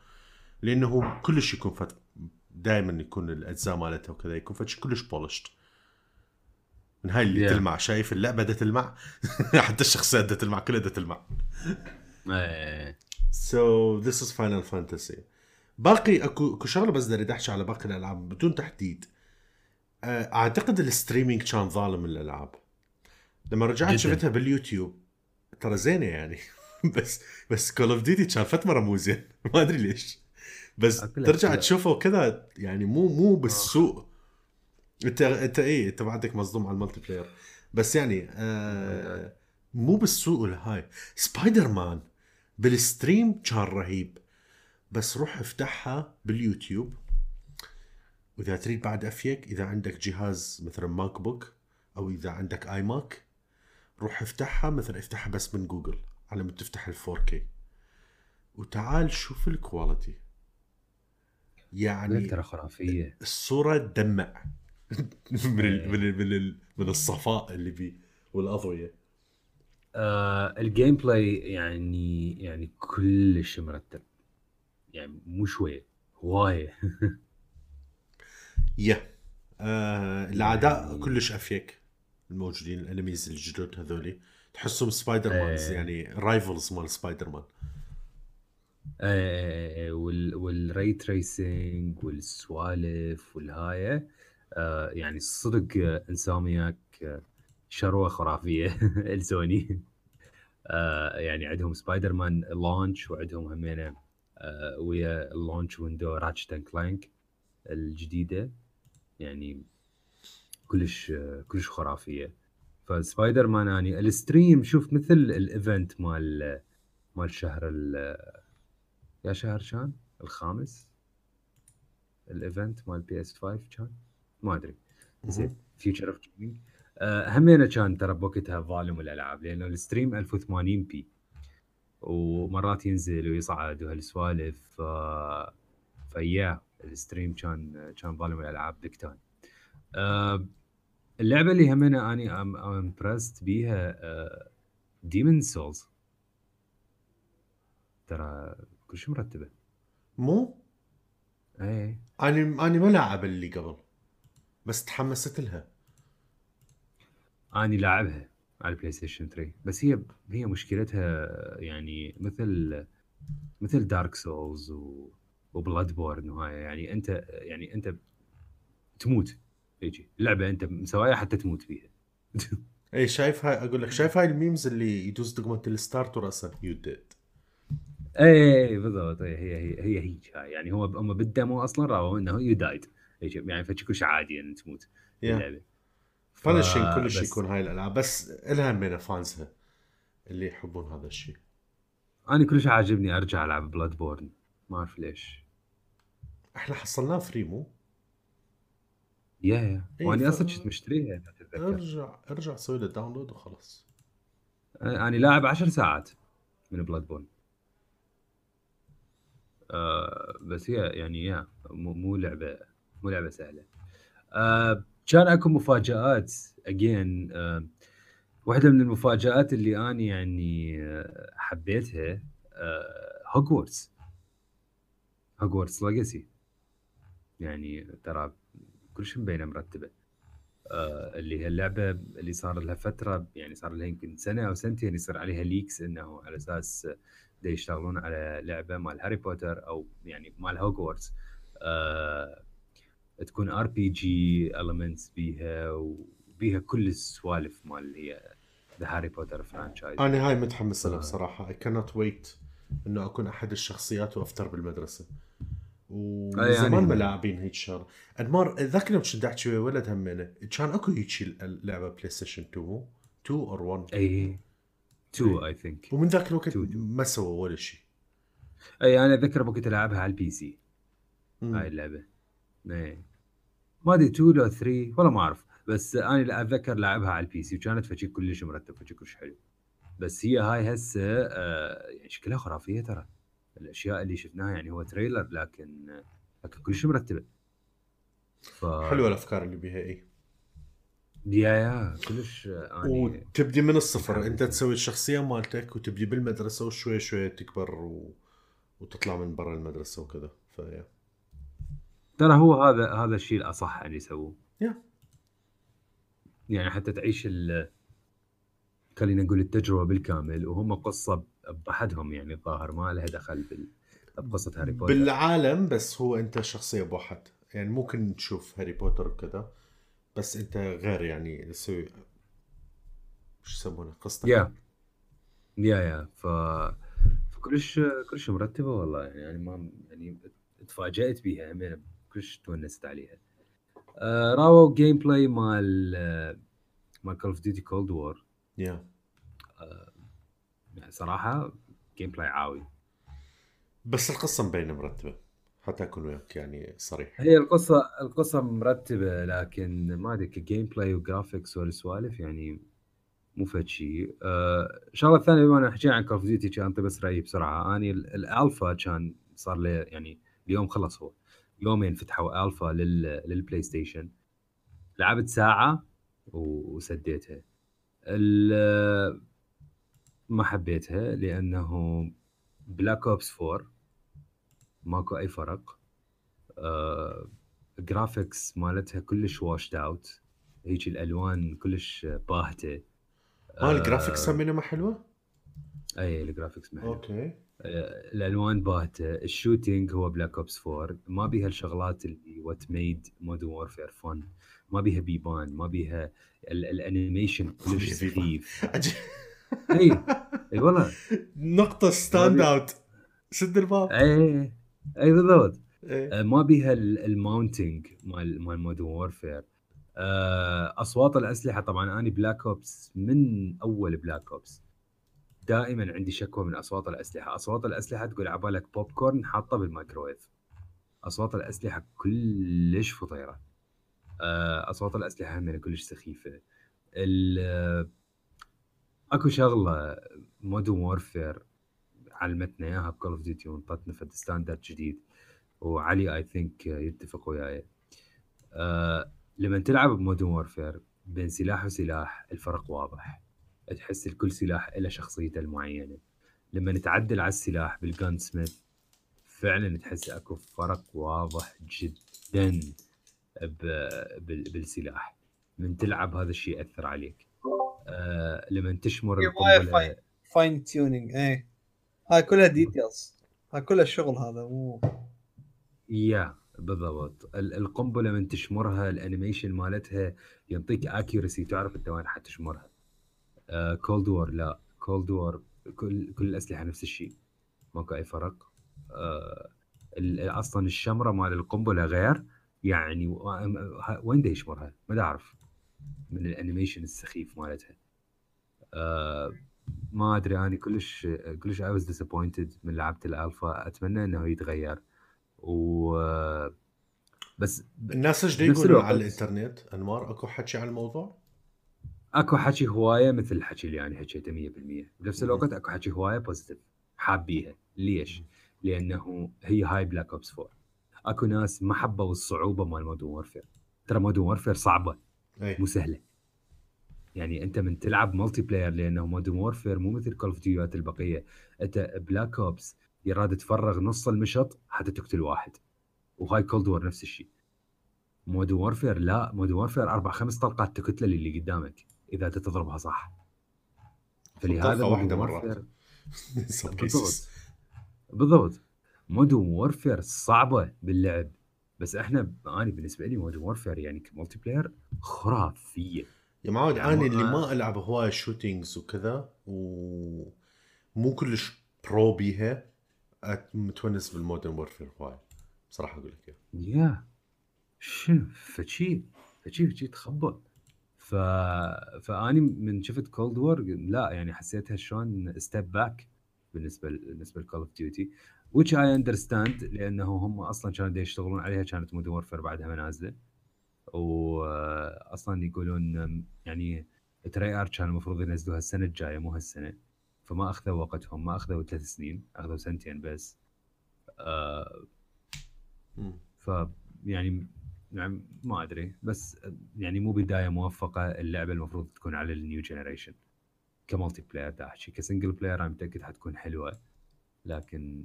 لأنه هو كلش يكون فد دائما يكون الأجزاء مالته وكذا يكون فد كلش polished من هاي اللي Yeah. تلمع. شايف اللعبة دا تلمع؟ حتى الشخصيات دا تلمع كلها دا تلمع. so this is Final Fantasy باقي أكو أكو شغلة بس بدي أحكي على باقي الألعاب. بدون تحديد. أعتقد ال streaming كان ظالم الألعاب. لما رجعت جداً. شفتها باليوتيوب ترى زينة يعني. بس بس Call of Duty كان فد مره مو زين ما أدري ليش. بس أكلها ترجع. تشوفه وكذا يعني مو مو بالسوء. أنت أنت إيه أنت بعدك مصدوم على ال multiplayer. بس يعني آه مو بالسوء الهاي. Spider-Man بال stream كان رهيب. بس روح افتحها باليوتيوب. وإذا تريد بعد أفيك إذا عندك جهاز مثلا MacBook أو إذا عندك اي Mac روح افتحها مثلا افتحها بس من جوجل على ما تفتح ال 4K وتعال شوف ال quality يعني ترى خرافية. الصورة تلمع من ال من ال من, ال من الصفاء اللي بيه والأضوية. آه الجيم بلاي يعني يعني كلش مرتب. يعني مو شوية هواية. يا. آه الأعداء يعني- كلش أفيك الموجودين الأنميز الجدد هذولي. تحسهم سبايدر مانز إيه. يعني رايفلز مال سبايدر مان آه وال والري تريسنج والسوالف والهايه آه يعني صدق آه، انسومياك آه، شروة خرافية السوني آه يعني عندهم Spider-Man launch وعندهم همينة آه ويا ال launch window Ratchet & Clank الجديدة. يعني كلش كلش خرافية. فسبايدر مان اني ال stream شوف مثل ال event مال مال شهر يا شهر كان الخامس؟ ال event مال PS 5 كان ما أدري. زين future of gaming همينة كان ترى بوقتها فوليوم الألعاب لأنه ال stream 1080 p. ومرات ينزل ويصعد وهالسوالف ف فيا ال stream كان كان فوليوم الالعاب big time أه اللعبة اللي همينة أني am impressed بيها Demon's Souls ترى كل شيء مرتبة. مو؟ إيه. أني أني ما لاعب اللي قبل بس تحمست لها. أني لاعبها على ال PlayStation 3 بس هي هي مشكلتها يعني مثل مثل Dark Souls و و Bloodborne وهاي يعني أنت يعني أنت تموت يجي اللعبة أنت مسوايا حتى تموت فيها. اي شايف هاي أقول لك شايف هاي ال memes اللي يدوس دقمة ال start وراسا you died اي بالضبط. هي هي هي هيك هاي. يعني هو هم بال demo أصلا رأوا إنه you died يعني شيء عادي ان تموت اللعبة. فد شي كل شيء يكون هاي الألعاب. بس لها من fans ها اللي يحبون هذا الشيء. أنا كل شيء عاجبني أرجع ألعب Bloodborne ما أعرف ليش. إحنا حصلناه free مو؟ yeah yeah. إيه وأنا أصلا كنت مشتريها ارجع ارجع سوي له download وخلاص. أنا لاعب 10 ساعات من Bloodborne آه بس هي يعني yeah مو, مو لعبة مو لعبة سهلة. آه كان أكو مفاجآت اجين آه واحدة من المفاجآت اللي أنا يعني آه، حبيتها Hogwarts Hogwarts Legacy يعني ترى كل شيء مبينه مرتبه. آه اللي هي اللعبة اللي صار لها فترة يعني صار لها يمكن سنة أو سنتين يصير عليها leaks إنه على أساس دا يشتغلون على لعبة مال هاري بوتر أو يعني مال هوجورتس آه تكون ار بي جي المنتس بيها وبيها كل السوالف مال اللي هي ذا هاري بوتر فرانشايز أنا هاي متحمس لها بصراحة. اي كانت ويت إنه أكون أحد الشخصيات وافتر بالمدرسة. وزمان يعني ما لاعبين هيك شغله انمار ذاك اليوم كنت أحكي ولد همينة. كان أكو هيك اللعبه بلاي ستيشن 2 2 or 1 إي 2 I think ومن ذاك الوقت ما سووا ولا شيء إي أنا أتذكر وقت ألعبها على البي سي هاي اللعبة. إي. ما أدري 2 ولا 3 والله ما أعرف. بس أنا أتذكر لعبها على ال PC وكانت فد شي كلش مرتب فد شي كلش حلو. بس هي هاي هسه آه يعني شكلها خرافية ترى. الأشياء اللي شفناها يعني هو trailer لكن لكن كلش مرتبه ف... حلوة الأفكار اللي بيها اي يا يا كلش يعني وتبدي من الصفر. أنت تسوي الشخصية مالتك وتبدي بالمدرسة وشوي شوي تكبر و... وتطلع من برا المدرسة وكذا. فيا ترى هو هذا هذا الشيء الأصح ان يسووه. يعني حتى تعيش ال خلينا نقول التجربة بالكامل وهم قصة بحدهم يعني الظاهر ما لها دخل بقصة Harry Potter. بالعالم بس هو أنت شخصية بوحد يعني ممكن تشوف Harry Potter وكذا بس أنت غير يعني تسوي شو يسمونه قصتك. يا. يا يا. ف كلش كلش مرتبة والله. يعني ما يعني تفاجات بيها همين كلش تونست عليها. آه راووا gameplay مال آه مال Call of Duty Cold War yeah. يعني صراحة gameplay عاوي. بس القصة مبينة مرتبة حتى أكون وياك يعني صريح. هي القصة القصة مرتبة لكن ما أدري ك gameplay و graphics والسوالف يعني مو فد شيء آه الشغلة الثانية بما ان حكينا عن Call of Duty كان بس رأيي بسرعة. اني الألفا كان صار لي يعني اليوم خلص هو. يومين فتحوا ألفا لل لل PlayStation لعبت ساعة وسديتها. ما حبيتها لأنه Black Ops 4 ماكو أي فرق. آه graphics مالتها كلش washed out هيك الألوان كلش باهتة. ها ال graphics همينه ما حلوة؟ أي ال graphics ما حلوة. okay. آه الألوان باهتة. ال shooting هو Black Ops 4 ما بيها الشغلات اللي what made Modern Warfare fun ما بيها بيبان ما بيها ال animation كلش سخيف. اي اي والله نقطة stand out سد الباب اي اي بالضبط. إيه. ما بيها ال mounting مال مال Modern Warfare أصوات الأسلحة طبعا أنا Black Ops من أول Black Ops دائما عندي شكوى من أصوات الأسلحة، أصوات الأسلحة تقول عبالك بوب كورن حاطة بالمايكرويف. أصوات الأسلحة كلش فطيرة. آه، أصوات الأسلحة هم كلش سخيفة. اكو شغلة Modern Warfare علمتنا إياها ب Call of Duty وانطتنا فد standard جديد وعلي I think يتفق وياي. أه لما تلعب ب Modern Warfare بين سلاح وسلاح الفرق واضح. تحس لكل سلاح له شخصيته المعينة لما نتعدل على السلاح بال gunsmith فعلا تحس أكو فرق واضح جدا بالسلاح من تلعب هذا الشيء يأثر عليك آه لما تشمر القنبلة. fine tuning إيه. هاي كلها details هاي كلها الشغل هذا مو. yeah بالضبط. القنبلة من تشمرها ال animation مالتها يعطيك accuracy تعرف انت وين حتشمرها. Cold War لا. Cold War كل كل الأسلحة نفس الشيء. ماكو أي فرق. آه أصلا الشمرة مال القنبلة غير يعني وين دا يشمرها؟ ما أعرف. من ال animation السخيف مالتها. آه ما أدري أنا كلش كلش I was disappointed من لعبت الألفا. أتمنى إنه يتغير. و بس الناس إيش يقولون على الإنترنت؟ أنوار أكو حكي على الموضوع؟ أكو حكي هواية مثل الحكي اللي أنا حكيته 100% بنفس الوقت أكو حكي هواية positive حابيها ليش؟ لأنه هي هاي Black Ops 4 أكو ناس ما حبوا الصعوبة مال Modern Warfare ترى Modern Warfare صعبة. أي. مو سهله يعني أنت من تلعب multiplayer لأنه Modern Warfare مو مثل Call of البقية. أنت Black Ops يراد تفرغ نص المشط حتى تقتل واحد. وهاي Cold War نفس الشيء. Modern Warfare لا Modern Warfare أربع خمس طلقات تقتله اللي قدامك إذا أنت تضربها صح. فلهذا واحدة مرات بالضبط. بالضبط. Modern Warfare صعبة باللعب. بس إحنا أنا بالنسبة لي Modern Warfare يعني ك multiplayer خرافية. يا معود يعني أنا اللي ما ألعب هواي shootings وكذا ومو كلش pro بيها متونس بال Modern Warfare هواي بصراحة أقول لك yeah شنو؟ فشي فشي فشي تخبط. ف فأني من شفت Cold War لا يعني حسيتها شلون step back بالنسبة بالنسبة ل Call of Duty which I understand لأنه هم أصلا كانوا يشتغلون عليها كانت Modern Warfare بعدها ما نازله واصلا يقولون يعني Treyarch كان المفروض ينزلوها السنة الجاية مو هالسنة. فما أخذوا وقتهم ما أخذوا ثلاث سنين أخذوا سنتين بس. آه ف يعني يعني ما أدري. بس يعني مو بداية موفقة اللعبة المفروض تكون على ال new generation ك multiplayer دا أحكي. ك single player أنا متأكد حتكون حلوة. لكن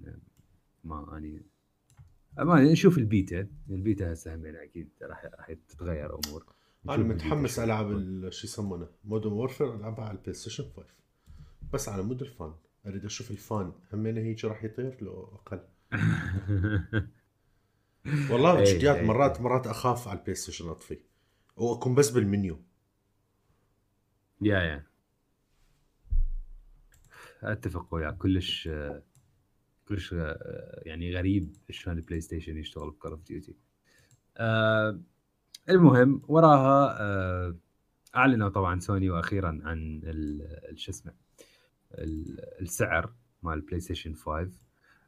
ما اني ما نشوف ال beta ال beta هسه همين أكيد راح راح تتغير أمور. أنا متحمس ألعب شو يسمونه Modern Warfare ألعبها على ال PlayStation 5 بس على مود ال fan أريد أشوف ال fan همين هيك راح يطير؟ لو أقل. والله إيه، جديات إيه. مرات مرات أخاف على ال PlayStation أطفي. وأكون بس بال menu. yeah yeah. أتفق وياك. كلش كلش يعني غريب شلون ال PlayStation يشتغل ب Call of Duty. المهم وراها آه أعلنوا طبعا سوني وأخيرا عن شو اسمه السعر مال ال PlayStation 5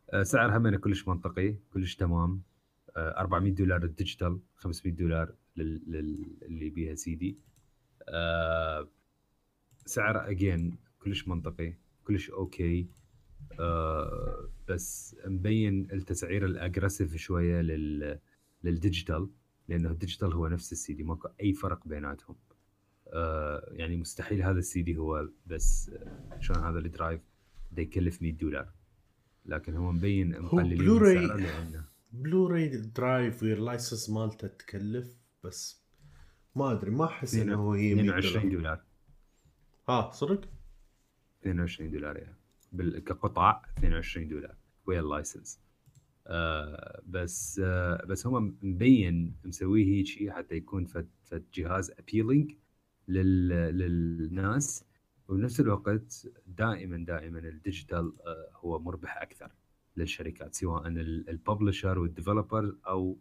آه سعر همنا كلش منطقي كلش تمام. 400 دولار ال digital 500 دولار للي بيها سي دي. آه سعر again كلش منطقي كلش okay. آه بس مبين التسعير ال aggressive شوية لل لل digital لأنه ال digital هو نفس السي دي ماكو أي فرق بيناتهم. آه يعني مستحيل هذا السي دي هو بس شلون هذا ال drive ده يكلف 100 دولار. لكن هو مبين مقللين بلوراي لأنه Blu-ray drive ويا ال license مالته تكلف بس ما أدري ما أحس إنه هي 22 دولار. ها صدق؟ 22 دولار يعني كقطع 22 دولار ويا ال license. آه بس آه بس هم مبين مسويه هيك حتى يكون فد, فد جهاز appealing لل للناس وبنفس الوقت دائما دائما ال digital آه هو مربح أكثر للشركات سواء ال publisher وال developer أو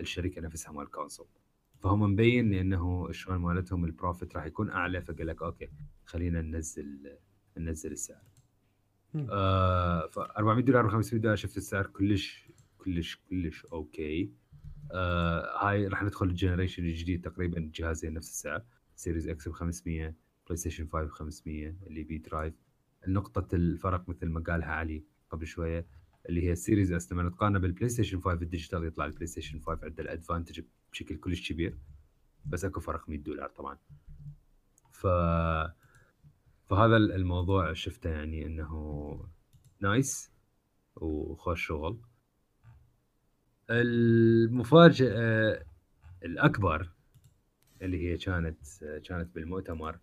الشركة نفسها مال ال console فهم مبين لأنه شلون مالتهم ال profit راح يكون أعلى فقال لك okay خلينا ننزل ننزل السعر. آه ف 400 دولار و 500 دولار شفت السعر؟ كلش كلش كلش okay. آه هاي راح ندخل ال generation الجديد تقريبا جهازين نفس السعر Series X ب 500 PlayStation 5 ب 500 اللي بيه drive نقطة الفرق مثل ما قالها علي قبل شوية اللي هي ال Series S لما نتقارنه بال PlayStation 5 ال digital يطلع ال PlayStation 5 عنده ال advantage بشكل كلش كبير بس أكو فرق 100 دولار طبعا. ف فهذا الموضوع شفته يعني إنه nice وخوش شغل المفاجأة الأكبر اللي هي كانت كانت بالمؤتمر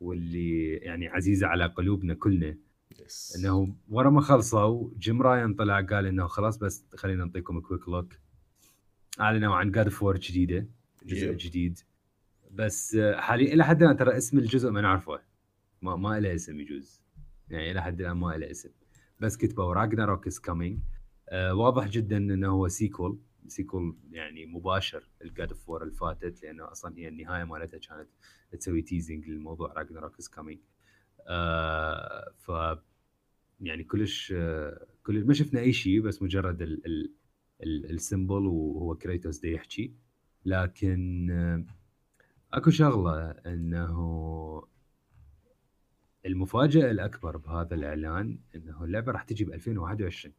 واللي يعني عزيزة على قلوبنا كلنا yes. إنه ورا ما خلصوا Jim Ryan طلع قال إنه خلاص بس خلينا نعطيكم quick look أعلنوا عن God of War جديدة جزء yeah. جديد بس حاليا إلى حد الان ترى اسم الجزء ما نعرفه ما ما له اسم يجوز. يعني إلى حد الآن ما له اسم. بس كتبوا Ragnarok is coming واضح جدا إنه هو sequel sequel يعني مباشر. ال God of War اللي فاتت لأنه أصلا هي النهاية مالتها كانت تسوي teasing للموضوع Ragnarok is coming ف يعني كلش آه كل ما شفنا أي شيء بس مجرد ال ال ال symbol وهو Kratos دي يحكي. لكن آه أكو شغلة إنه المفاجأة الأكبر بهذا الإعلان إنه اللعبة راح تجي ب 2021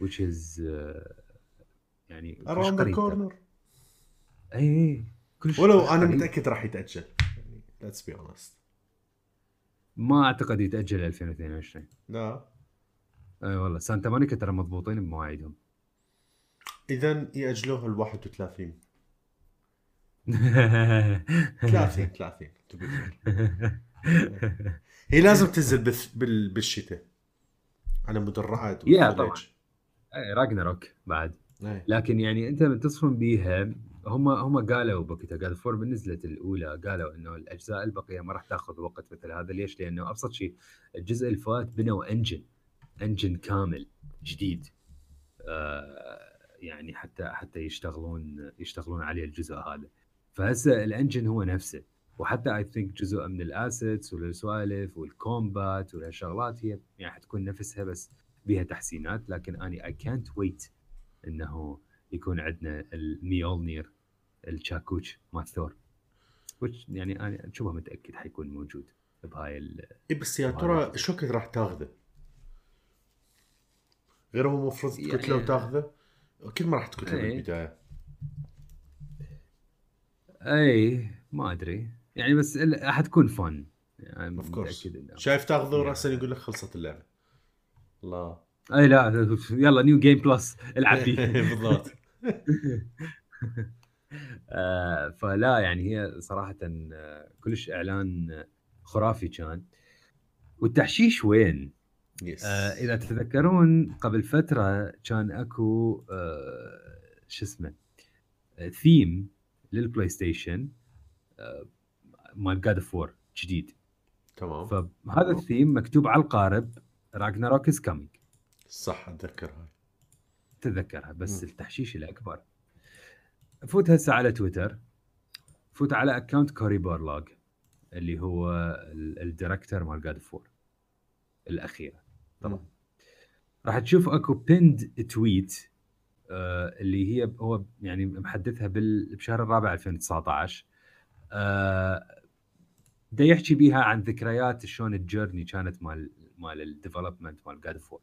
which is uh, يعني around the corner. إي إي كلش ولو أنا متأكد راح يتأجل. يعني let's be honest. ما أعتقد يتأجل 2022 لا. إي والله Santa Monica ترى مضبوطين بمواعيدهم. اذا يأجلوها ال 31 30 30 هي لازم تنزل بالشتاء على مدرعات يا طبعا. اي راجناروك بعد. أي. لكن يعني أنت تصفن بيها هم هم قالوا بوقتها قال فور نزلت الأولى قالوا إنه الأجزاء البقية ما راح تأخذ وقت مثل هذا. ليش؟ لأنه أبسط شيء الجزء اللي فات بنوا انجن انجن كامل جديد. آه يعني حتى حتى يشتغلون يشتغلون عليه الجزء هذا. فهسه الانجن هو نفسه. وحتى اي ثينك جزء من الأسيتس والسوالف والكومبات والشغلات هي يعني حتكون نفسها بس بها تحسينات لكن أني اي كانت ويت إنه يكون عندنا ال Mjolnir الشاكوتش مال ثور. يعني أنا شبه متأكد حيكون موجود بهاي ال إي بس يا ترى شو كثر راح تاخذه؟ غير هو المفروض تكتله يعني... وتاخذه أكيد ما راح تكتله أي. بالبداية. اي ما أدري. يعني بس حتكون fun. يعني متأكد شايف تاخذه راسا يقول لك خلصت اللعبة. الله. إي لا يلا new game plus العب فيه. بالضبط. آه فلا يعني هي صراحة آه، كلش إعلان خرافي كان. والتحشيش وين؟ yes. آه إذا تتذكرون قبل فترة كان أكو آه شو اسمه ثيم لل PlayStation آه مال God of War جديد. تمام. فهذا الثيم مكتوب على القارب. Ragnarok is coming صح أتذكرها. تذكرها بس م. التحشيش الأكبر. فوت هسه على تويتر. فوت على account Cory Barlog اللي هو ال director مال God of War الأخيرة. طبعا راح تشوف أكو pinned tweet آه اللي هي هو يعني محدثها بشهر الرابع 2019 آه دا يحكي بيها عن ذكريات شلون ال journey كانت مال مال ال development مال God of War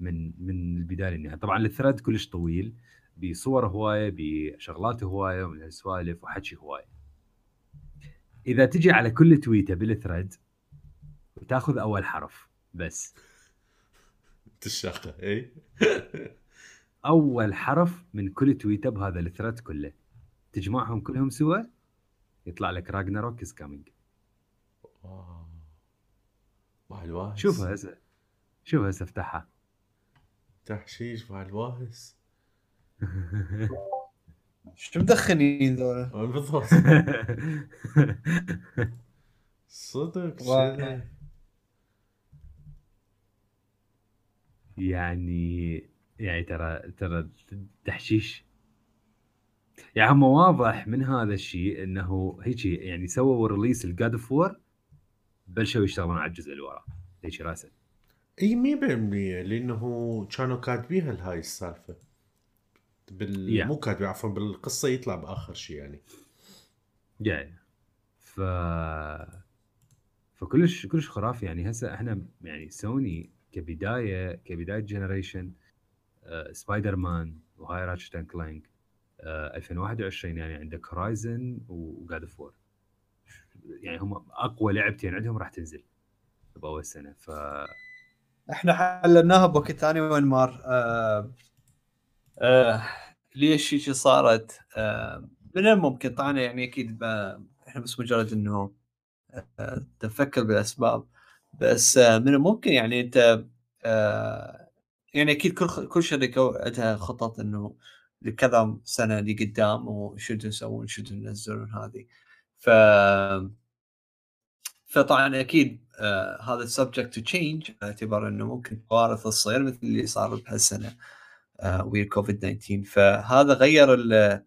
من من البداية للنهاية. طبعا ال thread كلش طويل بصور هواية بشغلات هواية ومن هالسوالف وحكي هواية. إذا تجي على كل تويتة بال thread وتاخذ أول حرف بس. تشاقه اي أول حرف من كل تويتة بهذا الثريد كله. تجمعهم كلهم سوا يطلع لك راجناروك is coming شوفها هسه شوفها هسه افتحها. تحشيش مع الواهس. شو مدخنين ذولا؟ بالضبط. صدق يعني يعني ترى ترى تحشيش. يعني هم واضح من هذا الشيء إنه هيك يعني سووا release ال God of War بلشوا يشتغلون على الجزء اللي وراه. هيك رأسا إي 100% لأنه كانوا كاتبينها هاي السالفة. بال yeah. مو كاتبين عفوا بالقصة يطلع بآخر شيء يعني. يعني ف فكلش كلش خرافي يعني. هسه إحنا يعني سوني كبداية كبداية generation آه سبايدر مان وهاي Ratchet and Clank آه 2021 يعني عندك Horizon و God of War. يعني هم أقوى لعبتين عندهم راح تنزل. باول سنة. ف إحنا حللناها بوقت ثاني وين مار؟ آه آه ليش هيك صارت؟ آه من الممكن. طبعا يعني أكيد إحنا بس مجرد إنه آه تفكر بالأسباب. بس آه من الممكن يعني أنت آه يعني أكيد كل كل شركة عندها خطط إنه لكذا سنة لقدام وشو يسوون شو ينزلون هذه. فطبعا أكيد آه هذا subject to change باعتبار إنه ممكن كوارث تصير مثل اللي صار بهالسنة ويا كوفيد 19 فهذا غير ال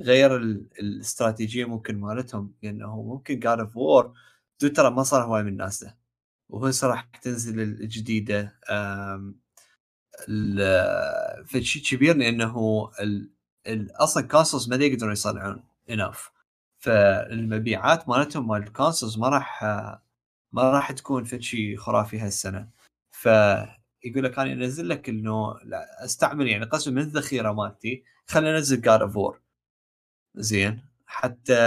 غير الاستراتيجية ممكن مالتهم لأنه ممكن God of War ترى ما صار هواي من الناس ده. وهسه راح تنزل الجديدة في شيء كبير لأنه أصلا consoles ما يقدرون يصنعون enough فالمبيعات مالتهم مال ال consoles ما راح ما راح تكون في شيء خرافي هالسنة. فيقول لك أنا أنزل لك إنه أستعمل يعني قسم من الذخيرة مالتي خليني أنزل God of War زين؟ حتى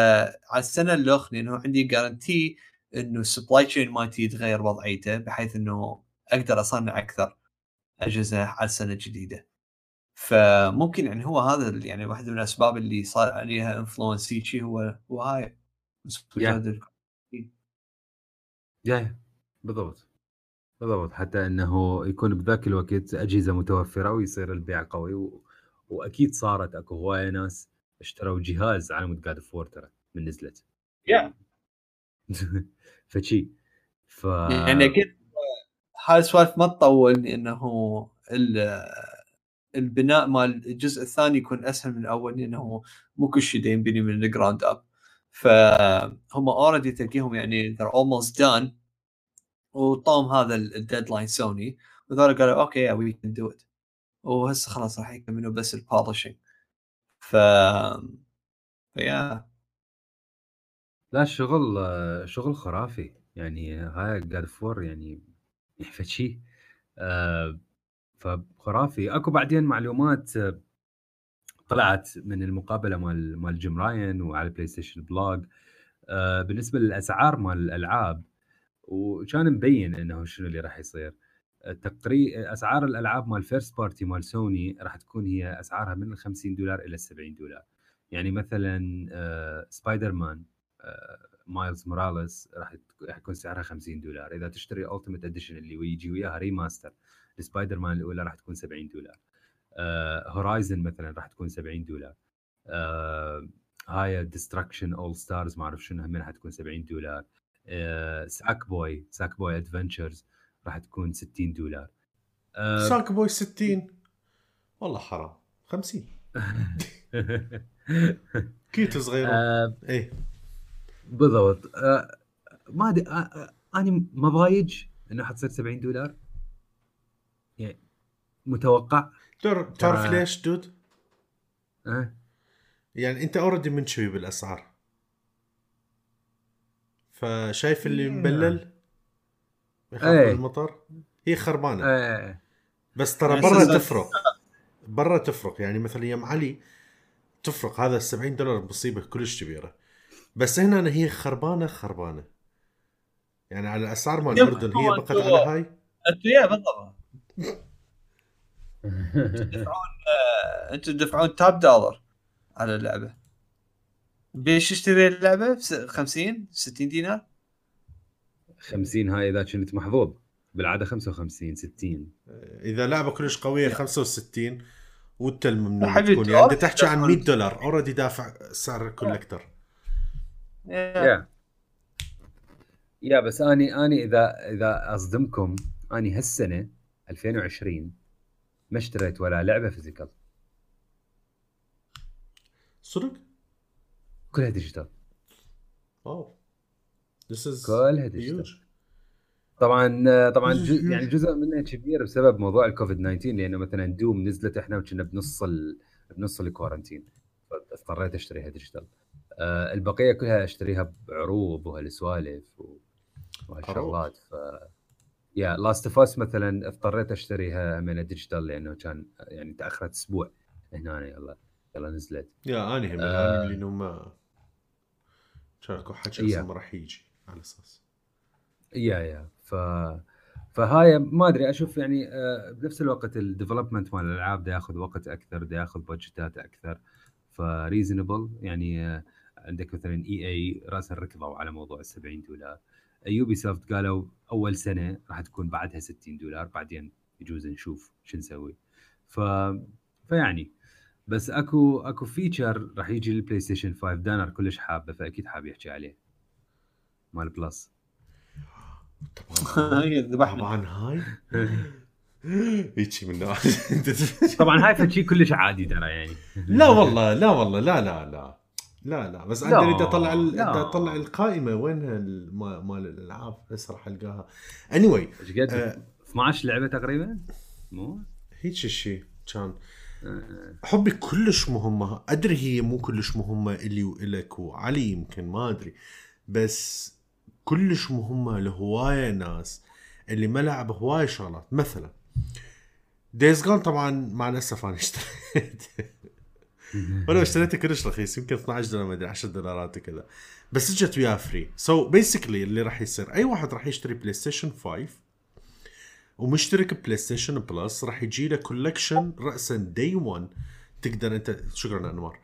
على السنة الاخرى لأنه عندي guarantee إنه ال supply chain مالتي يتغير وضعيته بحيث إنه أقدر أصنع أكثر أجهزة على السنة الجديدة. فممكن يعني هو هذا يعني واحدة من الأسباب اللي صار عليها influence هيجي هو هو هاي. Yeah. بالضبط. بالضبط. حتى إنه يكون بذاك الوقت أجهزة متوفرة ويصير البيع قوي و... وأكيد صارت أكو هواية ناس اشتروا جهاز على مود God of War ترى من نزلت. Yeah. فشي. ف يعني أكيد هاي السوالف ما تطول إنه البناء مال الجزء الثاني يكون أسهل من الأول لأنه مو كل شيء ينبني من ال ground up فهم already تلقيهم يعني they're almost done. وانطوهم هذا ال deadline سوني. وذول قالوا okay we can do it وهسه خلاص راح يكملوا بس ال polishing ف ف yeah لا الشغل شغل خرافي. يعني هاي God of War يعني فشي آه فخرافي. أكو بعدين معلومات طلعت من المقابلة مال مال Jim Ryan وعلى ال PlayStation Blog آه بالنسبة للأسعار مال الألعاب وكان مبين إنه شنو اللي راح يصير. تقري أسعار الألعاب مال first party مال سوني راح تكون هي أسعارها من ال 50 دولار إلى ال 70 دولار. يعني مثلا آه سبايدر مان آه Miles Morales راح يكون سعرها 50 دولار. إذا تشتري ultimate edition اللي يجي وياها remaster لسبايدر مان الأولى راح تكون 70 دولار. Horizon آه مثلا راح تكون 70 دولار. آه هاي Destruction AllStars ما أعرف شنو هم راح تكون 70 دولار. آه Sackboy Sackboy Adventures راح تكون 60 دولار. ساك بوي 60 والله حرام. 50 كتت صغيرة. آه إيه. بالضبط. آه ما أدري آه أنا ما ضايج إنه حتصير 70 دولار. متوقع؟ تعرف ليش دود؟ أه؟ يعني انت اوريدي منشوي بالأسعار. فشايف اللي مبلل؟ يخاف إيه. المطر؟ هي خربانة. إيه. بس ترى برا تفرق. برا تفرق. يعني مثلا يا علي تفرق. هذا ال 70 دولار مصيبة كلش كبيرة. بس هنا هي خربانة خربانة. يعني على الأسعار مال الاردن هي بقت على هاي؟ يا بالضبط. تدفعون أنتوا تدفعون تاب دولار على اللعبة. بيش تشتري اللعبة؟ ب 50 60 دينار؟ 50 هاي إذا كنت محظوظ. بالعادة 55 60 إذا لعبة كلش قوية 65 وانت الممنوع تكون. يعني انت تحكي عن 100 دولار. اوريدي دافع سعر كولكتر yeah yeah بس اني أني اذا إذا أصدمكم أني هالسنة 2020 ما اشتريت ولا لعبة physical. صدق؟ كلها digital. Wow. This is كلها digital. طبعا طبعا جو يعني جزء منها كبير بسبب موضوع الكوفيد 19 لأنه مثلا Doom نزلت إحنا وكنا بنص ال... بنص ال quarantine فاضطريت أشتريها digital. آه البقية كلها أشتريها بعروض وهالسوالف وهالشغلات. ف yeah Last of Us مثلا اضطريت أشتريها من digital لأنه كان يعني تأخرت أسبوع. هنا يلا يلا نزلت. yeah اني هم آه. لأنه ما كان اكو حكي ما راح يجي على أساس. yeah yeah ف فهاي ما أدري أشوف يعني آه، بنفس الوقت ال development مال الألعاب ده ياخذ وقت أكثر ده ياخذ budget ات أكثر. ف reasonable يعني آه، عندك مثلا EA راسا ركضوا على موضوع ال 70 دولار. Ubisoft قالوا أول سنة راح تكون بعدها 60 دولار بعدين يجوز نشوف شو نسوي. ف فيعني بس أكو أكو feature راح يجي لل PlayStation 5 وأنا كلش حابة فأكيد حاب يحكي عليه. مال Plus طبعا. طبعا هاي. هيك من طبعا هاي فشي كلش عادي ترى يعني. لا والله لا والله لا لا لا. لا لا بس أنا اريد اطلع ال... اطلع القائمة وينها مال الألعاب؟ هسه راح ألقاها. اني واي إيش قد؟ 12 لعبة تقريبا؟ مو؟ هيك الشيء كان. آه. حبي كلش مهمة. أدري هي مو كلش مهمة إلي وإلك وعلي يمكن ما أدري. بس كلش مهمة لهواية ناس اللي ما لعب هواية شغلات. مثلا Days Gone طبعا مع الأسف أنا اشتريت. ولو اشتريته كلش رخيص يمكن 12 دولار ما أدري 10 دولارات وكذا. بس اجت وياه free. so basically اللي راح يصير أي واحد راح يشتري PlayStation 5 ومشترك PlayStation Plus راح يجي له collection راسا day 1 تقدر أنت شكرا انوار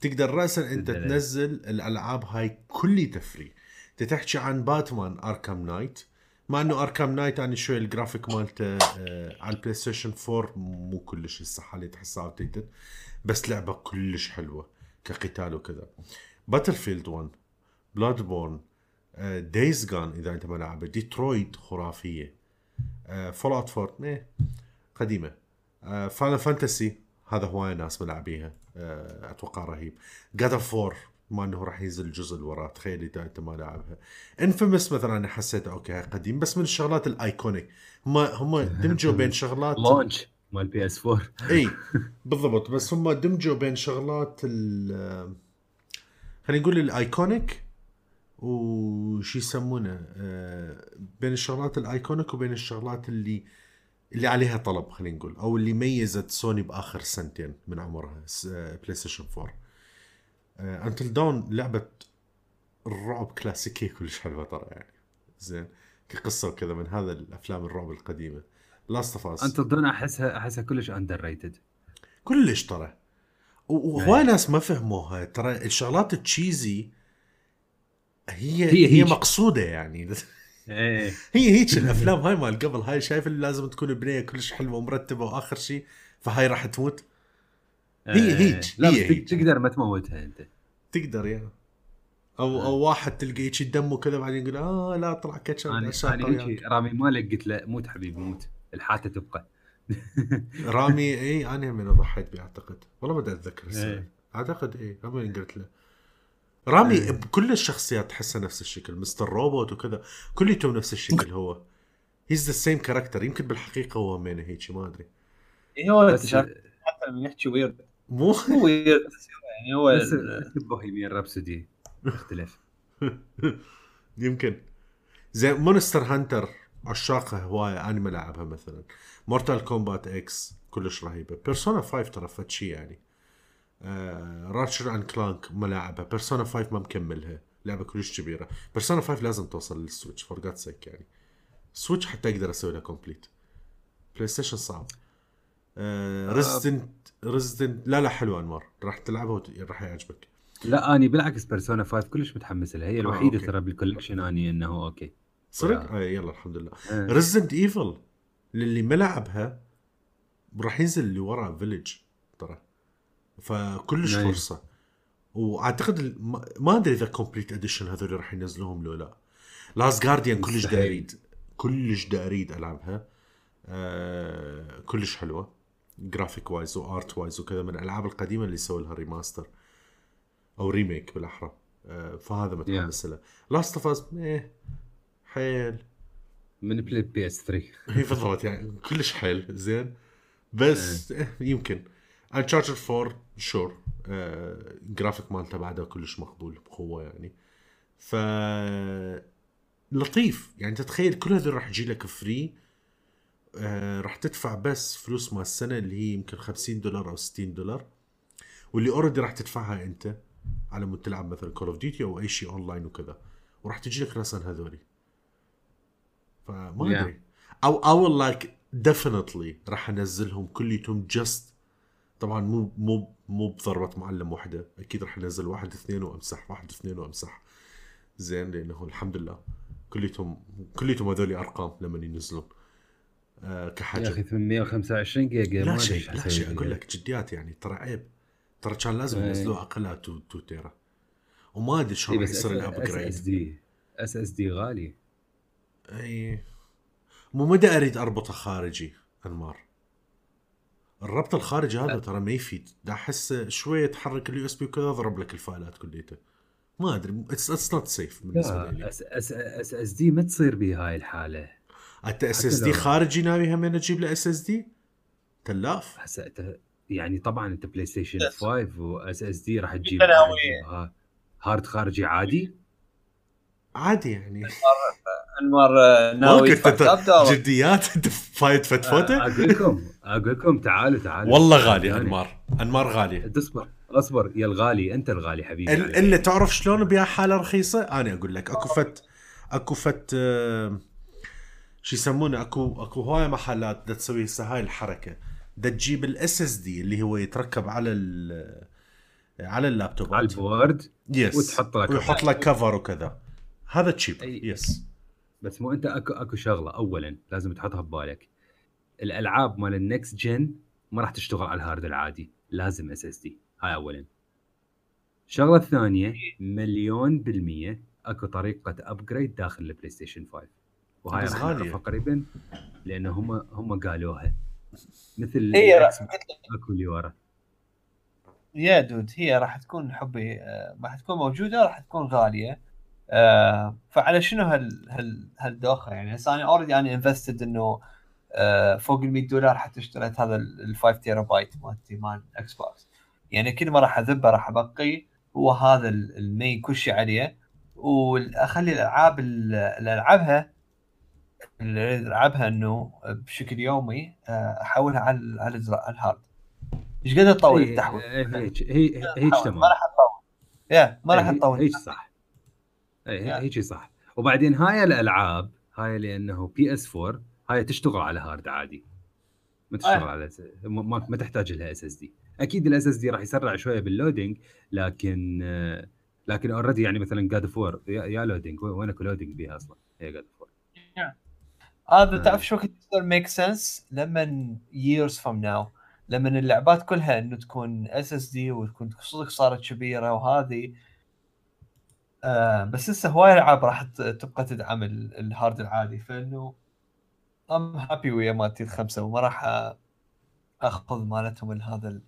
تقدر راسا أنت تنزل الألعاب هاي كلها free تحكي عن Batman Arkham Knight مع إنه Arkham Knight أنا شوي الجرافيك مالته آه على ال PlayStation 4 مو كلش هسه حاليا تحسها outdated بس لعبة كلش حلوة كقتال وكذا. Battlefield 1 Bloodborne Days Gone إذا أنت ما لعبه ديترويت خرافية. Fallout 4 إيه قديمة. Final Fantasy هذا هواي ناس ملعبيها آه أتوقع رهيب. God of War ما إنه راح ينزل الجزء اللي وراه تخيل إذا أنت ما لعبها. Infamous مثلا أنا حسيت okay قديم بس من الشغلات ال iconic. هم هم دمجوا بين شغلات launch مال PS 4 إي بالضبط. بس هم دمجوا بين شغلات ال خلينا نقول ال iconic وش يسمونه آه، بين الشغلات ال iconic وبين الشغلات اللي اللي عليها طلب خلينا نقول أو اللي ميزت سوني بآخر سنتين من عمرها PlayStation 4 Until Dawn لعبة الرعب كلاسيكية كلش حلوة ترى يعني. زين كقصة وكذا من هذا الأفلام الرعب القديمة. Last of Us Until Dawn احسها أحسها كلش underrated كلش ترى. وهواي يعني. ناس ما فهموها. ترى الشغلات ال cheesy هي هي, هي مقصودة يعني. إيه. هي هيك الأفلام هاي مال قبل. هاي شايف اللي لازم تكون بنيه كلش حلوة ومرتبة وآخر شيء فهاي راح تموت. هي هيك. لا هي هيك. تقدر ما تموتها أنت. تقدر يا. أو أو واحد تلقى هيك دمه كذا بعدين يقول آه لا طلع كاتشب أنا رامي مالك قلت له موت حبيبي موت. الحاتة تبقى. رامي اي أنا من ضحيت به أعتقد. والله ما أتذكر إيه. أعتقد اي رامي قلت له. رامي إيه. بكل الشخصيات تحسه نفس الشكل. مستر روبوت وكذا كليتهم نفس الشكل هو. he's the same character يمكن بالحقيقة هو مين هيك ما أدري. اي هو حتى لما يحكي weird مو؟ مو weird يعني هو بس Bohemian Rhapsody. يختلف يمكن. زين Monster Hunter عشاقها هواية أنا ما لعبها مثلا. Mortal Kombat X كلش رهيبة. Persona 5 ترى فد شيء يعني. آه Ratchet and Clank ما لعبها. Persona 5 ما مكملها. لعبة كلش كبيرة. Persona 5 لازم توصل لل Switch for god's sake يعني. Switch حتى أقدر أسوي لها complete PlayStation صعب. Resident آه Resident لا لا حلوة أنوار. راح تلعبها راح يعجبك. لا أني بالعكس Persona 5 كلش متحمس لها. هي الوحيدة ترى بال collection أني إنه okay. صدق؟ آه يلا الحمد لله. آه. Resident Evil للي ما لعبها راح ينزل اللي ورا Village ترى. فكلش nice. فرصة. وأعتقد ما أدري إذا complete edition هذول راح ينزلوهم لو لا. Last Guardian كلش دا أريد. كلش دا أريد ألعبها. آه كلش حلوة. graphic wise و art wise وكذا من الألعاب القديمة اللي سووا لها remaster أو remake بالأحرى. آه، فهذا متحمس له. Last of Us حيل. من play PS 3 هي بالضبط يعني كلش حيل زين. بس إيه. يمكن. Uncharted 4 sure آه جرافيك مالته بعده كلش مقبول بقوة يعني. ف لطيف. يعني تتخيل كل هذول راح يجي لك free آه راح تدفع بس فلوس مال السنة اللي هي يمكن 50 دولار أو 60 دولار. واللي already راح تدفعها أنت على مود تلعب مثلا Call of Duty أو أي شيء اونلاين وكذا. وراح تجي لك راسا هذولي. فما Yeah. أدري. أو أو like definitely راح أنزلهم كليتهم just طبعا مو مو مو بضربه معلم واحدة. أكيد راح أنزل واحد اثنين وأمسح واحد اثنين وأمسح. زين لأنه الحمد لله كليتهم كليتهم هذول أرقام لما ينزلون. يا كحجم أخي 825 جيجا لا شيء لا شيء. أقول لك جديات يعني ترى عيب. ترى كان لازم إيه. ينزلوه أقلها 2 2 tera. وما أدري شلون راح بس يصير اس اس الابجريد دي اس اس دي غالي. أي. مو مدى اريد أربطة خارجي أنمار. الربط الخارجي هذا ترى ما يفيد. دا أحس شوية تحرك اليو اس بي وكذا ضرب لك الفايلات كليتها ما أدري اتس نوت سيف بالنسبة لي. لا اس اس دي ما تصير بهاي الحالة. انت اس حتى اس دي خارجي ناوي هم تجيب له اس اس دي تلاف. هسه أنت- يعني طبعا أنت PlayStation Yes. 5 و SSD راح تجيب hard خارجي عادي؟ عادي يعني. انمار آه، ناوي. جديات؟ فايت فتفوته أقول لكم أقول لكم تعالوا تعالوا. والله غالي انمار انمار غالي. اصبر اصبر. يا الغالي أنت الغالي حبيبي ال- إلا تعرف شلون بيها حالة رخيصة؟ أنا أقول لك أكو فت أكو فت آه، شو يسمونه؟ أكو أكو هواية محلات دا تسوي هسه هاي الحركة. دا تجيب ال SSD اللي هو يتركب على ال على على اللابتوبات. ال board yes وتحط لك ويحط لك cover وكذا. هذا cheap. Yes بس مو انت اكو اكو شغلة. اولا لازم تحطها ببالك. الألعاب مال ال next gen ما راح تشتغل على ال hard العادي. لازم SSD هاي اولا. الشغله الثانية مليون بالمية أكو طريقة upgrade داخل ال PlayStation 5 وهاي راح. نعرفها قريبا لأن هم هم قالوها. مثل هي راح- أكو اللي ورا. يا dude هي راح تكون حبي آه، راح تكون موجودة راح تكون غالية. آه، فعلى شنو هال هال هالدوخة يعني؟ هسه أنا already أنا invested إنه آه، فوق ال 100 دولار حتى اشتريت هذا ال 5 تيرا بايت مالتي مال Xbox يعني كل ما راح أذبه راح أبقي هو هذا ال- ال main كل شيء عليه. واخلي الألعاب ال- اللي ألعبها اللي ألعبها إنه بشكل يومي آه، أحولها على على ال hard إيش قد تطول هي التحويل؟ هيك هي هيك تمام ما راح تطول yeah ما راح هي- تطول هيك صح. اي. هيك صح. وبعدين هاي الألعاب هاي لأنه PS4 هاي تشتغل على hard عادي. ما تشتغل آه. على ما, ما- ما تحتاج لها SSD. أكيد ال SSD راح يسرع شوية بال loading لكن آه، لكن already يعني مثلا God 4 yeah yeah loading وين اكو loading بيها أصلا؟ هي God 4 هذا آه. تعرف شو يصير make sense لما years from now لما اللعبات كلها إنه تكون SSD وتكون صدق صارت كبيرة وهذه آه بس لسه هواي العاب راح تبقى تدعم ال- ال hard العادي. فإنه I'm happy ويا مالتي الخمسة وما راح أخذ مالتهم ال- هذا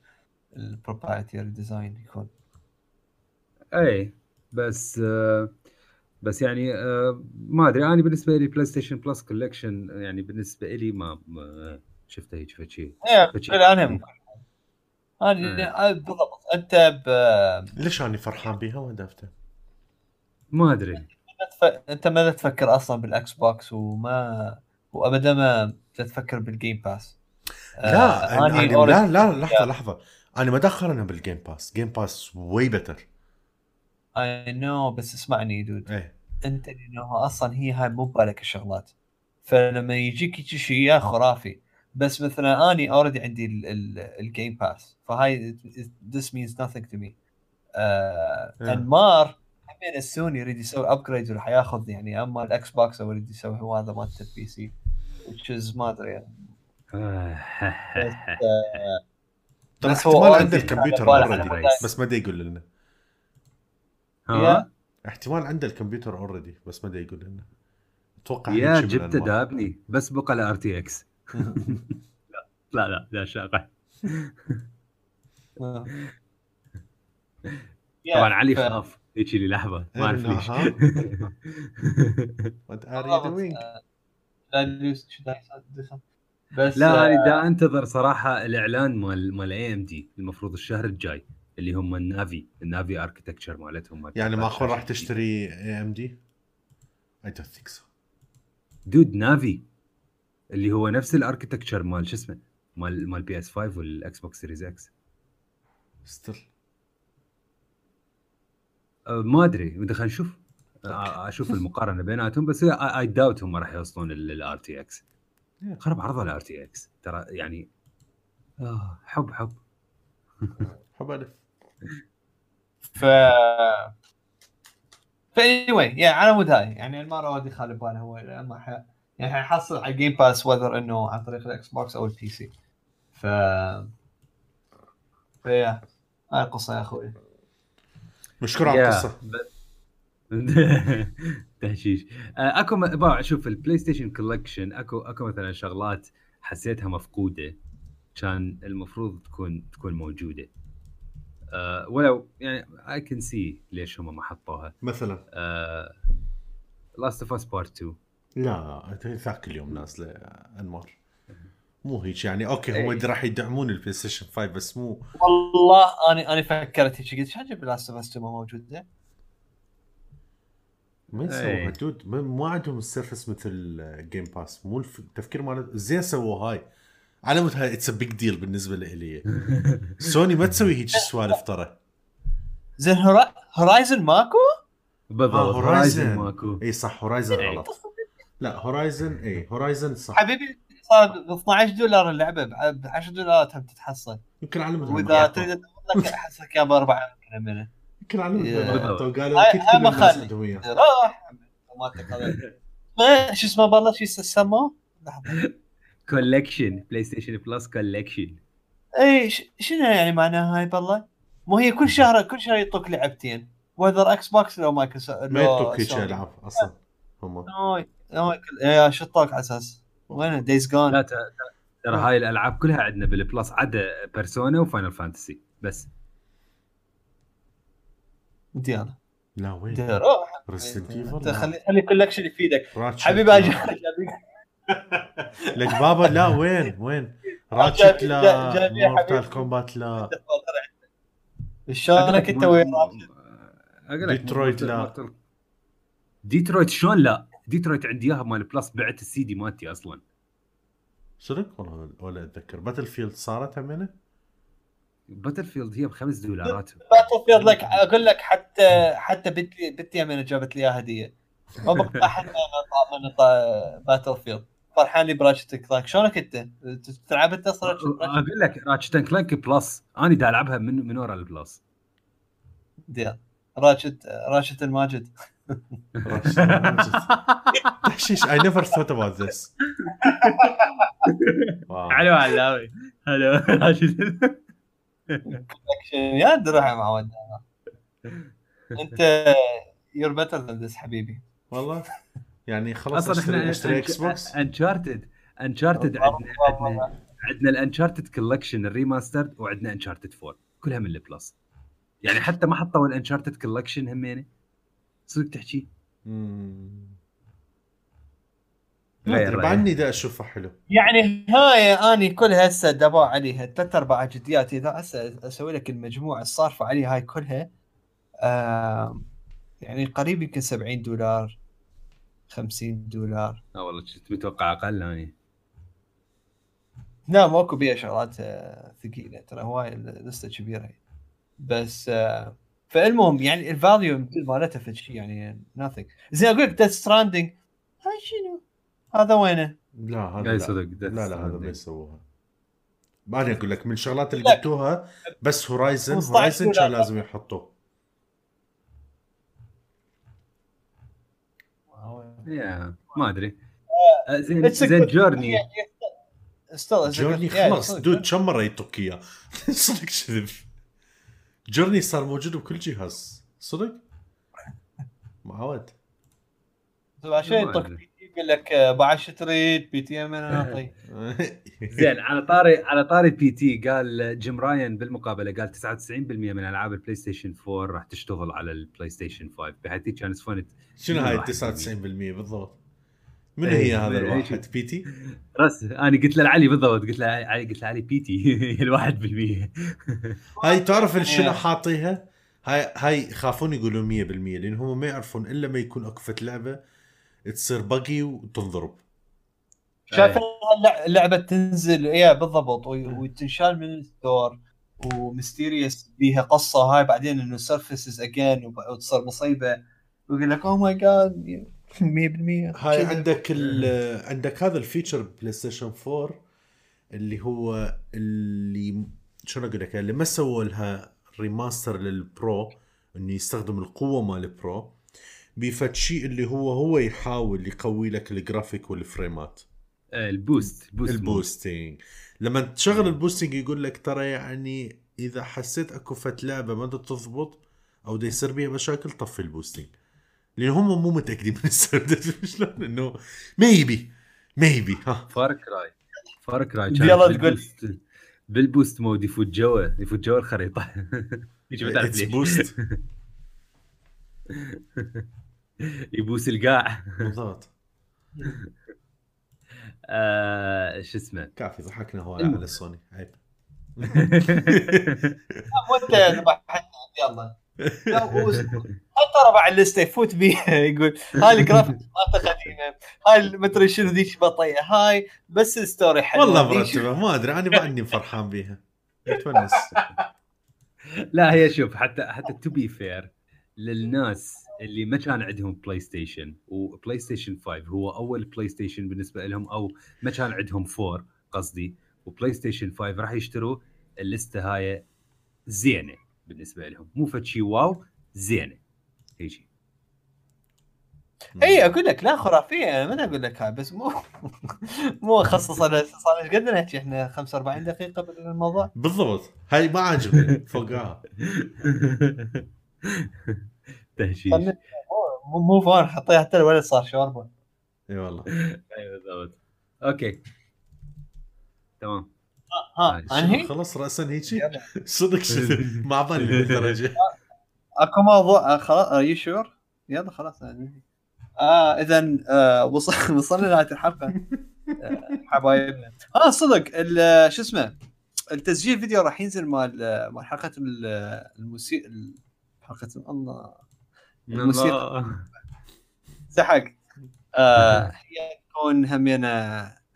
ال proprietary design يكون. إي بس آه، بس يعني آه، ما أدري. أنا بالنسبة لي PlayStation Plus Collection يعني بالنسبة لي ما, ما شفته هيك فشي. لا أنا هم أنا بالضبط أنت ب ليش أنا فرحان بيها وهدفته؟ ما أدري. أنت ما تفكر أصلا بال Xbox وما وابدا ما تفكر بال Game Pass. لا آه، أنا أنا أنا- already- لا لا لحظة لحظة. أنا ما دخلنا بال Game Pass. Game Pass way better I know بس اسمعني dude. إيه. أنت إنه أصلا هي هاي مو ببالك الشغلات. فلما يجيك شيء يا خرافي. بس مثلا أني already عندي ال Game Pass. فهاي this means nothing to me. آه إيه. انمار همين السوني يريد يسوي upgrade وراح ياخذ يعني أما ال Xbox أو يريد يسوي هو هذا مالت ال PC which is ما أدري يعني. ترى احتمال already عنده الكمبيوتر علي already بس ما دا يقول لنا. ها؟ احتمال عنده الكمبيوتر already بس ما دا يقول لنا. أتوقع يا من جبته. دابني بس بقى ال RTX لا لا لا آه. طبعا علي خاف. هيك لي لحظة ما أعرف ليش ها؟ What are you doing? لا يوس- شو دا يصير؟ بس لا آه، أنا دا أنتظر صراحة الإعلان مال مال AMD المفروض الشهر الجاي اللي هم ال Navi ال Navi architecture مالتهم مال يعني كرتات معقول راح تشتري AMD؟ I don't think so. Dude Navi اللي هو نفس ال architecture مال شو اسمه مال مال PS5 وال Xbox Series X Still. أه، ما أدري. بدي خلينا نشوف. أه، أشوف المقارنة بيناتهم بس اي داوت هم راح يوصلون ال RTX Yeah. خرب عرضه الار تي إكس ترى يعني آه حب حب. حب ألف. ف ف anyway yeah على مود هاي. يعني ما راد يخالف باله هو ما ح... يعني حيحصل على Game Pass whether إنه عن طريق ال Xbox أو ال PC ف فيا هاي القصة يا أخوي. مشكور على القصة تهشيش. آه، أكو باع شوف ال PlayStation Collection أكو أكو مثلا شغلات حسيتها مفقودة كان المفروض تكون تكون موجودة. أه ولو يعني I can see ليش هم ما حطوها. مثلا. Last of Us Part 2 لا ذاك اليوم نازلة أنمار. مو هيك يعني okay هم إيه. راح يدعمون ال PlayStation 5 بس مو والله أنا أنا فكرت هيك قلت شو عجب Last of Us موجوده ما يسووها إيه. dude ما- مو عندهم ال service مثل Game Pass مو الف- التفكير مال زين سووا هاي. على مود هاي؟ it's big deal بالنسبة لي سوني ما تسوي هيك سوالف ترى. زين Hori... Horizon ماكو؟ بالضبط آه، Horizon ماكو. إي صح Horizon إيه. غلط. لا Horizon إي Horizon صح. حبيبي صار ب 12 دولار اللعبة ب 10 دولارات هم تتحصل. يمكن على مود وإذا تريد لك احسك يا بأربعة يمكن منه يمكن. غلطوا قالوا هاي- أكيد هاي كل ما خلي. راح شو اسمه بالله؟ شو سموه؟ لحظة. Collection PlayStation Plus Collection اي شنو يعني معناها هاي بالله؟ مو هي كل شهر كل شهر يعطوك لعبتين. وذر إكس بوكس لو مايكروسوفت ما يعطوك هيك العاب أصلا هم. يا شطوك على أساس. وين دايز جون لا ترى هاي الألعاب كلها عندنا بالبلس عدا بيرسونا وفاينل فانتسي بس. ديانا لا وين؟ روح. ريزدنت انت ايفل خلي خلي كولكشن يفيدك. حبيبي لك بابا لا وين؟ وين؟ راتشت لا مورتال حبيبي. كومبات لا. شلونك أنت وين ديترويت لا. ديترويت شلون لا؟ ديترويت عندي إياها مال بلس بعت السي دي مالتي أصلا. صدق؟ والله ولا أتذكر. باتل فيلد صارت همينه باتل فيلد هي بخمس دولارات. باتل فيلد لك أقول لك حتى حتى بنتي بنتي جابت لي إياها هدية. ما بقطع حتى من باتل فيلد فرحان لي براشت كلانك شلونك أنت؟ تلعب أنت صراحة؟ أقول لك راتشت اند كلانك بلس أنا دا ألعبها من من ورا البلس. ديال راشد راشد الماجد. تحشيش I never thought about this. واو. حلو علاوي حلو راشد يا دروح يا معود انت يور بيتر ذان ذس حبيبي. والله. يعني خلاص أصلا إحنا أشتري Xbox انشارتد انشارتد عندنا عندنا عندنا ال Uncharted collection ال remastered وعندنا Uncharted 4 كلها من ال Plus يعني حتى ما حطوا ال Uncharted collection همينه صدق تحكي. غير. بعدني دا أشوفها حلو يعني هاي أني كلها هسه دبوا عليها ثلاث أربع جديات إذا هسه أسوي لك المجموعة الصارفة عليها هاي كلها يعني قريب يمكن 70 دولار 50 دولار آه والله كنت متوقع أقل اني لا ماكو بيها شغلات آه، ثقيلة ترى هواي list ة كبيرة بس آه، فالمهم يعني ال value مالتها في شيء يعني nothing زين أقول لك Death Stranding هاي شنو؟ هذا وينه؟ لا هذا لا. صدق لا لا هذا ما. يسووها بعدين أقول لك من الشغلات اللي. قلتوها بس هورايزن 15 هورايزن كان. لازم يحطوه يا ما أدري آه، زين زين جورني جورني a دود كم مره يطق اياه صدق كذب جورني صار موجود بكل جهاز. صدق؟ معود عشان ما يطق أدري. بي يقول لك آه، بعد شو تريد بي تي إم أنا اعطي زين على طاري على طاري بي تي قال جيم راين بالمقابلة قال 99% من ألعاب البلاي ستيشن 4 راح تشتغل على البلاي ستيشن 5 بحيث كان سفونت شنو هاي 99% بالضبط؟ من هي إيه، هذا إيه، الواحد؟ بي تي؟ رس أنا قلت له لعلي بالضبط قلت له علي قلت له علي بي تي الواحد بالمية. هاي تعرف شنو إيه. حاطيها؟ هاي هاي يخافون يقولوا 100% لأن هم ما يعرفون إلا ما يكون أكو فت لعبة تصير بقي وتنضرب. شايف اللع- اللعبة تنزل إيه بالضبط وتنشال من الستور وميستيريوس بيها قصة هاي بعدين إنه سيرفيسز اجين وتصير مصيبة. ويقول لك اوه ماي جاد 100% هاي. عندك ال عندك هذا الفيتشر بلاي ستيشن 4 اللي هو اللي شلون أقول لك اللي ما سووا لها ريماستر للبرو إنه يستخدم القوة مال ال Pro بفد شيء اللي هو هو يحاول يقوي لك ال graphic وال frame ات آه، ال boost ال boost mode. ال boosting لما تشغل ال boosting يقول لك ترى يعني إذا حسيت أكو فت لعبة ما تضبط أو دا يصير بيها مشاكل طفي ال boosting لأن هم مو متأكدين من السبب شلون؟ إنه maybe maybe ها. Far Cry Far Cry يلا تقول. بالبوست مود يفوت جوا يفوت جوا الخريطة. يجي ما تعرف اتس ليش بوست يبوس القاع. بالضبط. آه، شو اسمه؟ كافي ضحكنا هواي المهم. على سوني عيب. وانت ذبحتنا يلا. لا، هو- حتى ربع الليسته يفوت بيها يقول هاي الجرافيكس مالته قديمه هاي مدري شنو ذيك بطيئة. هاي بس الستوري حلو والله مرتبه ما أدري. أنا بعدني فرحان بيها. متونس. لا هي شوف حتى حتى to be fair للناس اللي ما كان عندهم PlayStation و PlayStation 5 هو أول PlayStation بالنسبة لهم أو ما كان عندهم 4 قصدي و PlayStation 5 راح يشتروا ال list ة هاي زينة. بالنسبة لهم. مو فد شيء wow زينة. هيجي. اي أقول لك لا خرافية. أنا ما أقول لك هاي؟ بس مو مو أخصص أنا صار إيش قد نحكي إحنا؟ 45 دقيقة بالموضوع؟ بالضبط. هاي ما عجبني فوقها. تهشيش. مو مو فان حطيها حتى الولد صار شوربه إي والله. اي بالضبط. أوكي. تمام. ها آه، أنهي؟ خلص راسا هيجي. يلا. صدق شنو ما ظني بالدرجة. أكو موضوع آه، خلاص ار شور يلا خلاص آه اذا آه وصل وصلنا لنهايه الحلقة. آه، حبايبنا. آه صدق ال- شو اسمه؟ التسجيل فيديو راح ينزل مال آه، مال حلقة ال- الموسيقى حلقة الله. الموسيقى. سحق آه هي تكون همينة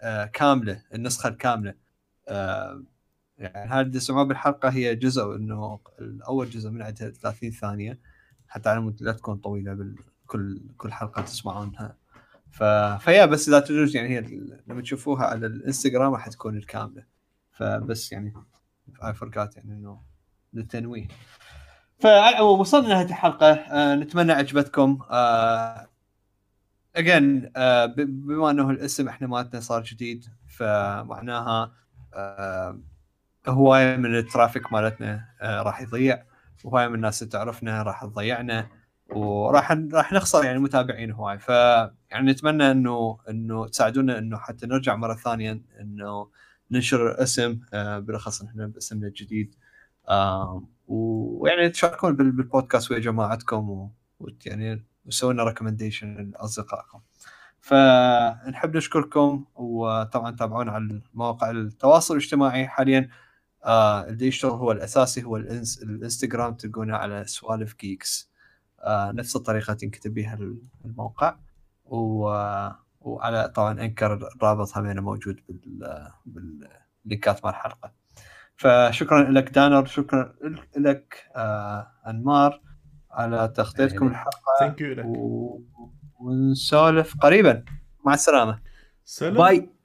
آه كاملة النسخة الكاملة. آه يعني هذا اللي بالحلقة هي جزء إنه الأول جزء من عندها 30 ثانية حتى على مود لا تكون طويلة بالكل كل حلقة تسمعونها. ف... فيا بس إذا تدرون يعني هي لما تشوفوها على الإنستغرام راح تكون الكاملة. فبس يعني اي for يعني إنه للتنويه. فوصلنا لنهايه الحلقة. آه نتمنى عجبتكم. آه again آه بما إنه الاسم إحنا مالتنا صار جديد فمعناها آه هواية من الترافيك مالتنا آه راح يضيع. وهوايه من الناس اللي تعرفنا راح تضيعنا. وراح راح نخسر يعني متابعين هواي. ف يعني نتمنى إنه إنه تساعدونا إنه حتى نرجع مرة ثانية إنه ننشر اسم آه بالأخص إحنا باسمنا الجديد. ويعني تشاركون بال- بالبودكاست ويا جماعتكم ويعني وسووا لنا recommendation لأصدقائكم. فنحب نشكركم وطبعا تابعونا على مواقع التواصل الاجتماعي حاليا. آه اللي يشتغل هو الأساسي هو الإنس الإنستغرام تلقونه على سوالف جيكس. آه نفس الطريقة تنكتب بها الموقع. و وعلى طبعا أنكر الرابط همينه موجود بال بال link ات مال الحلقة. فشكرا لك دانر شكرا لك آه أنمار على تغطيتكم. الحلقة thank you لك. ونسولف قريبا. مع السلامة. سلام. باي.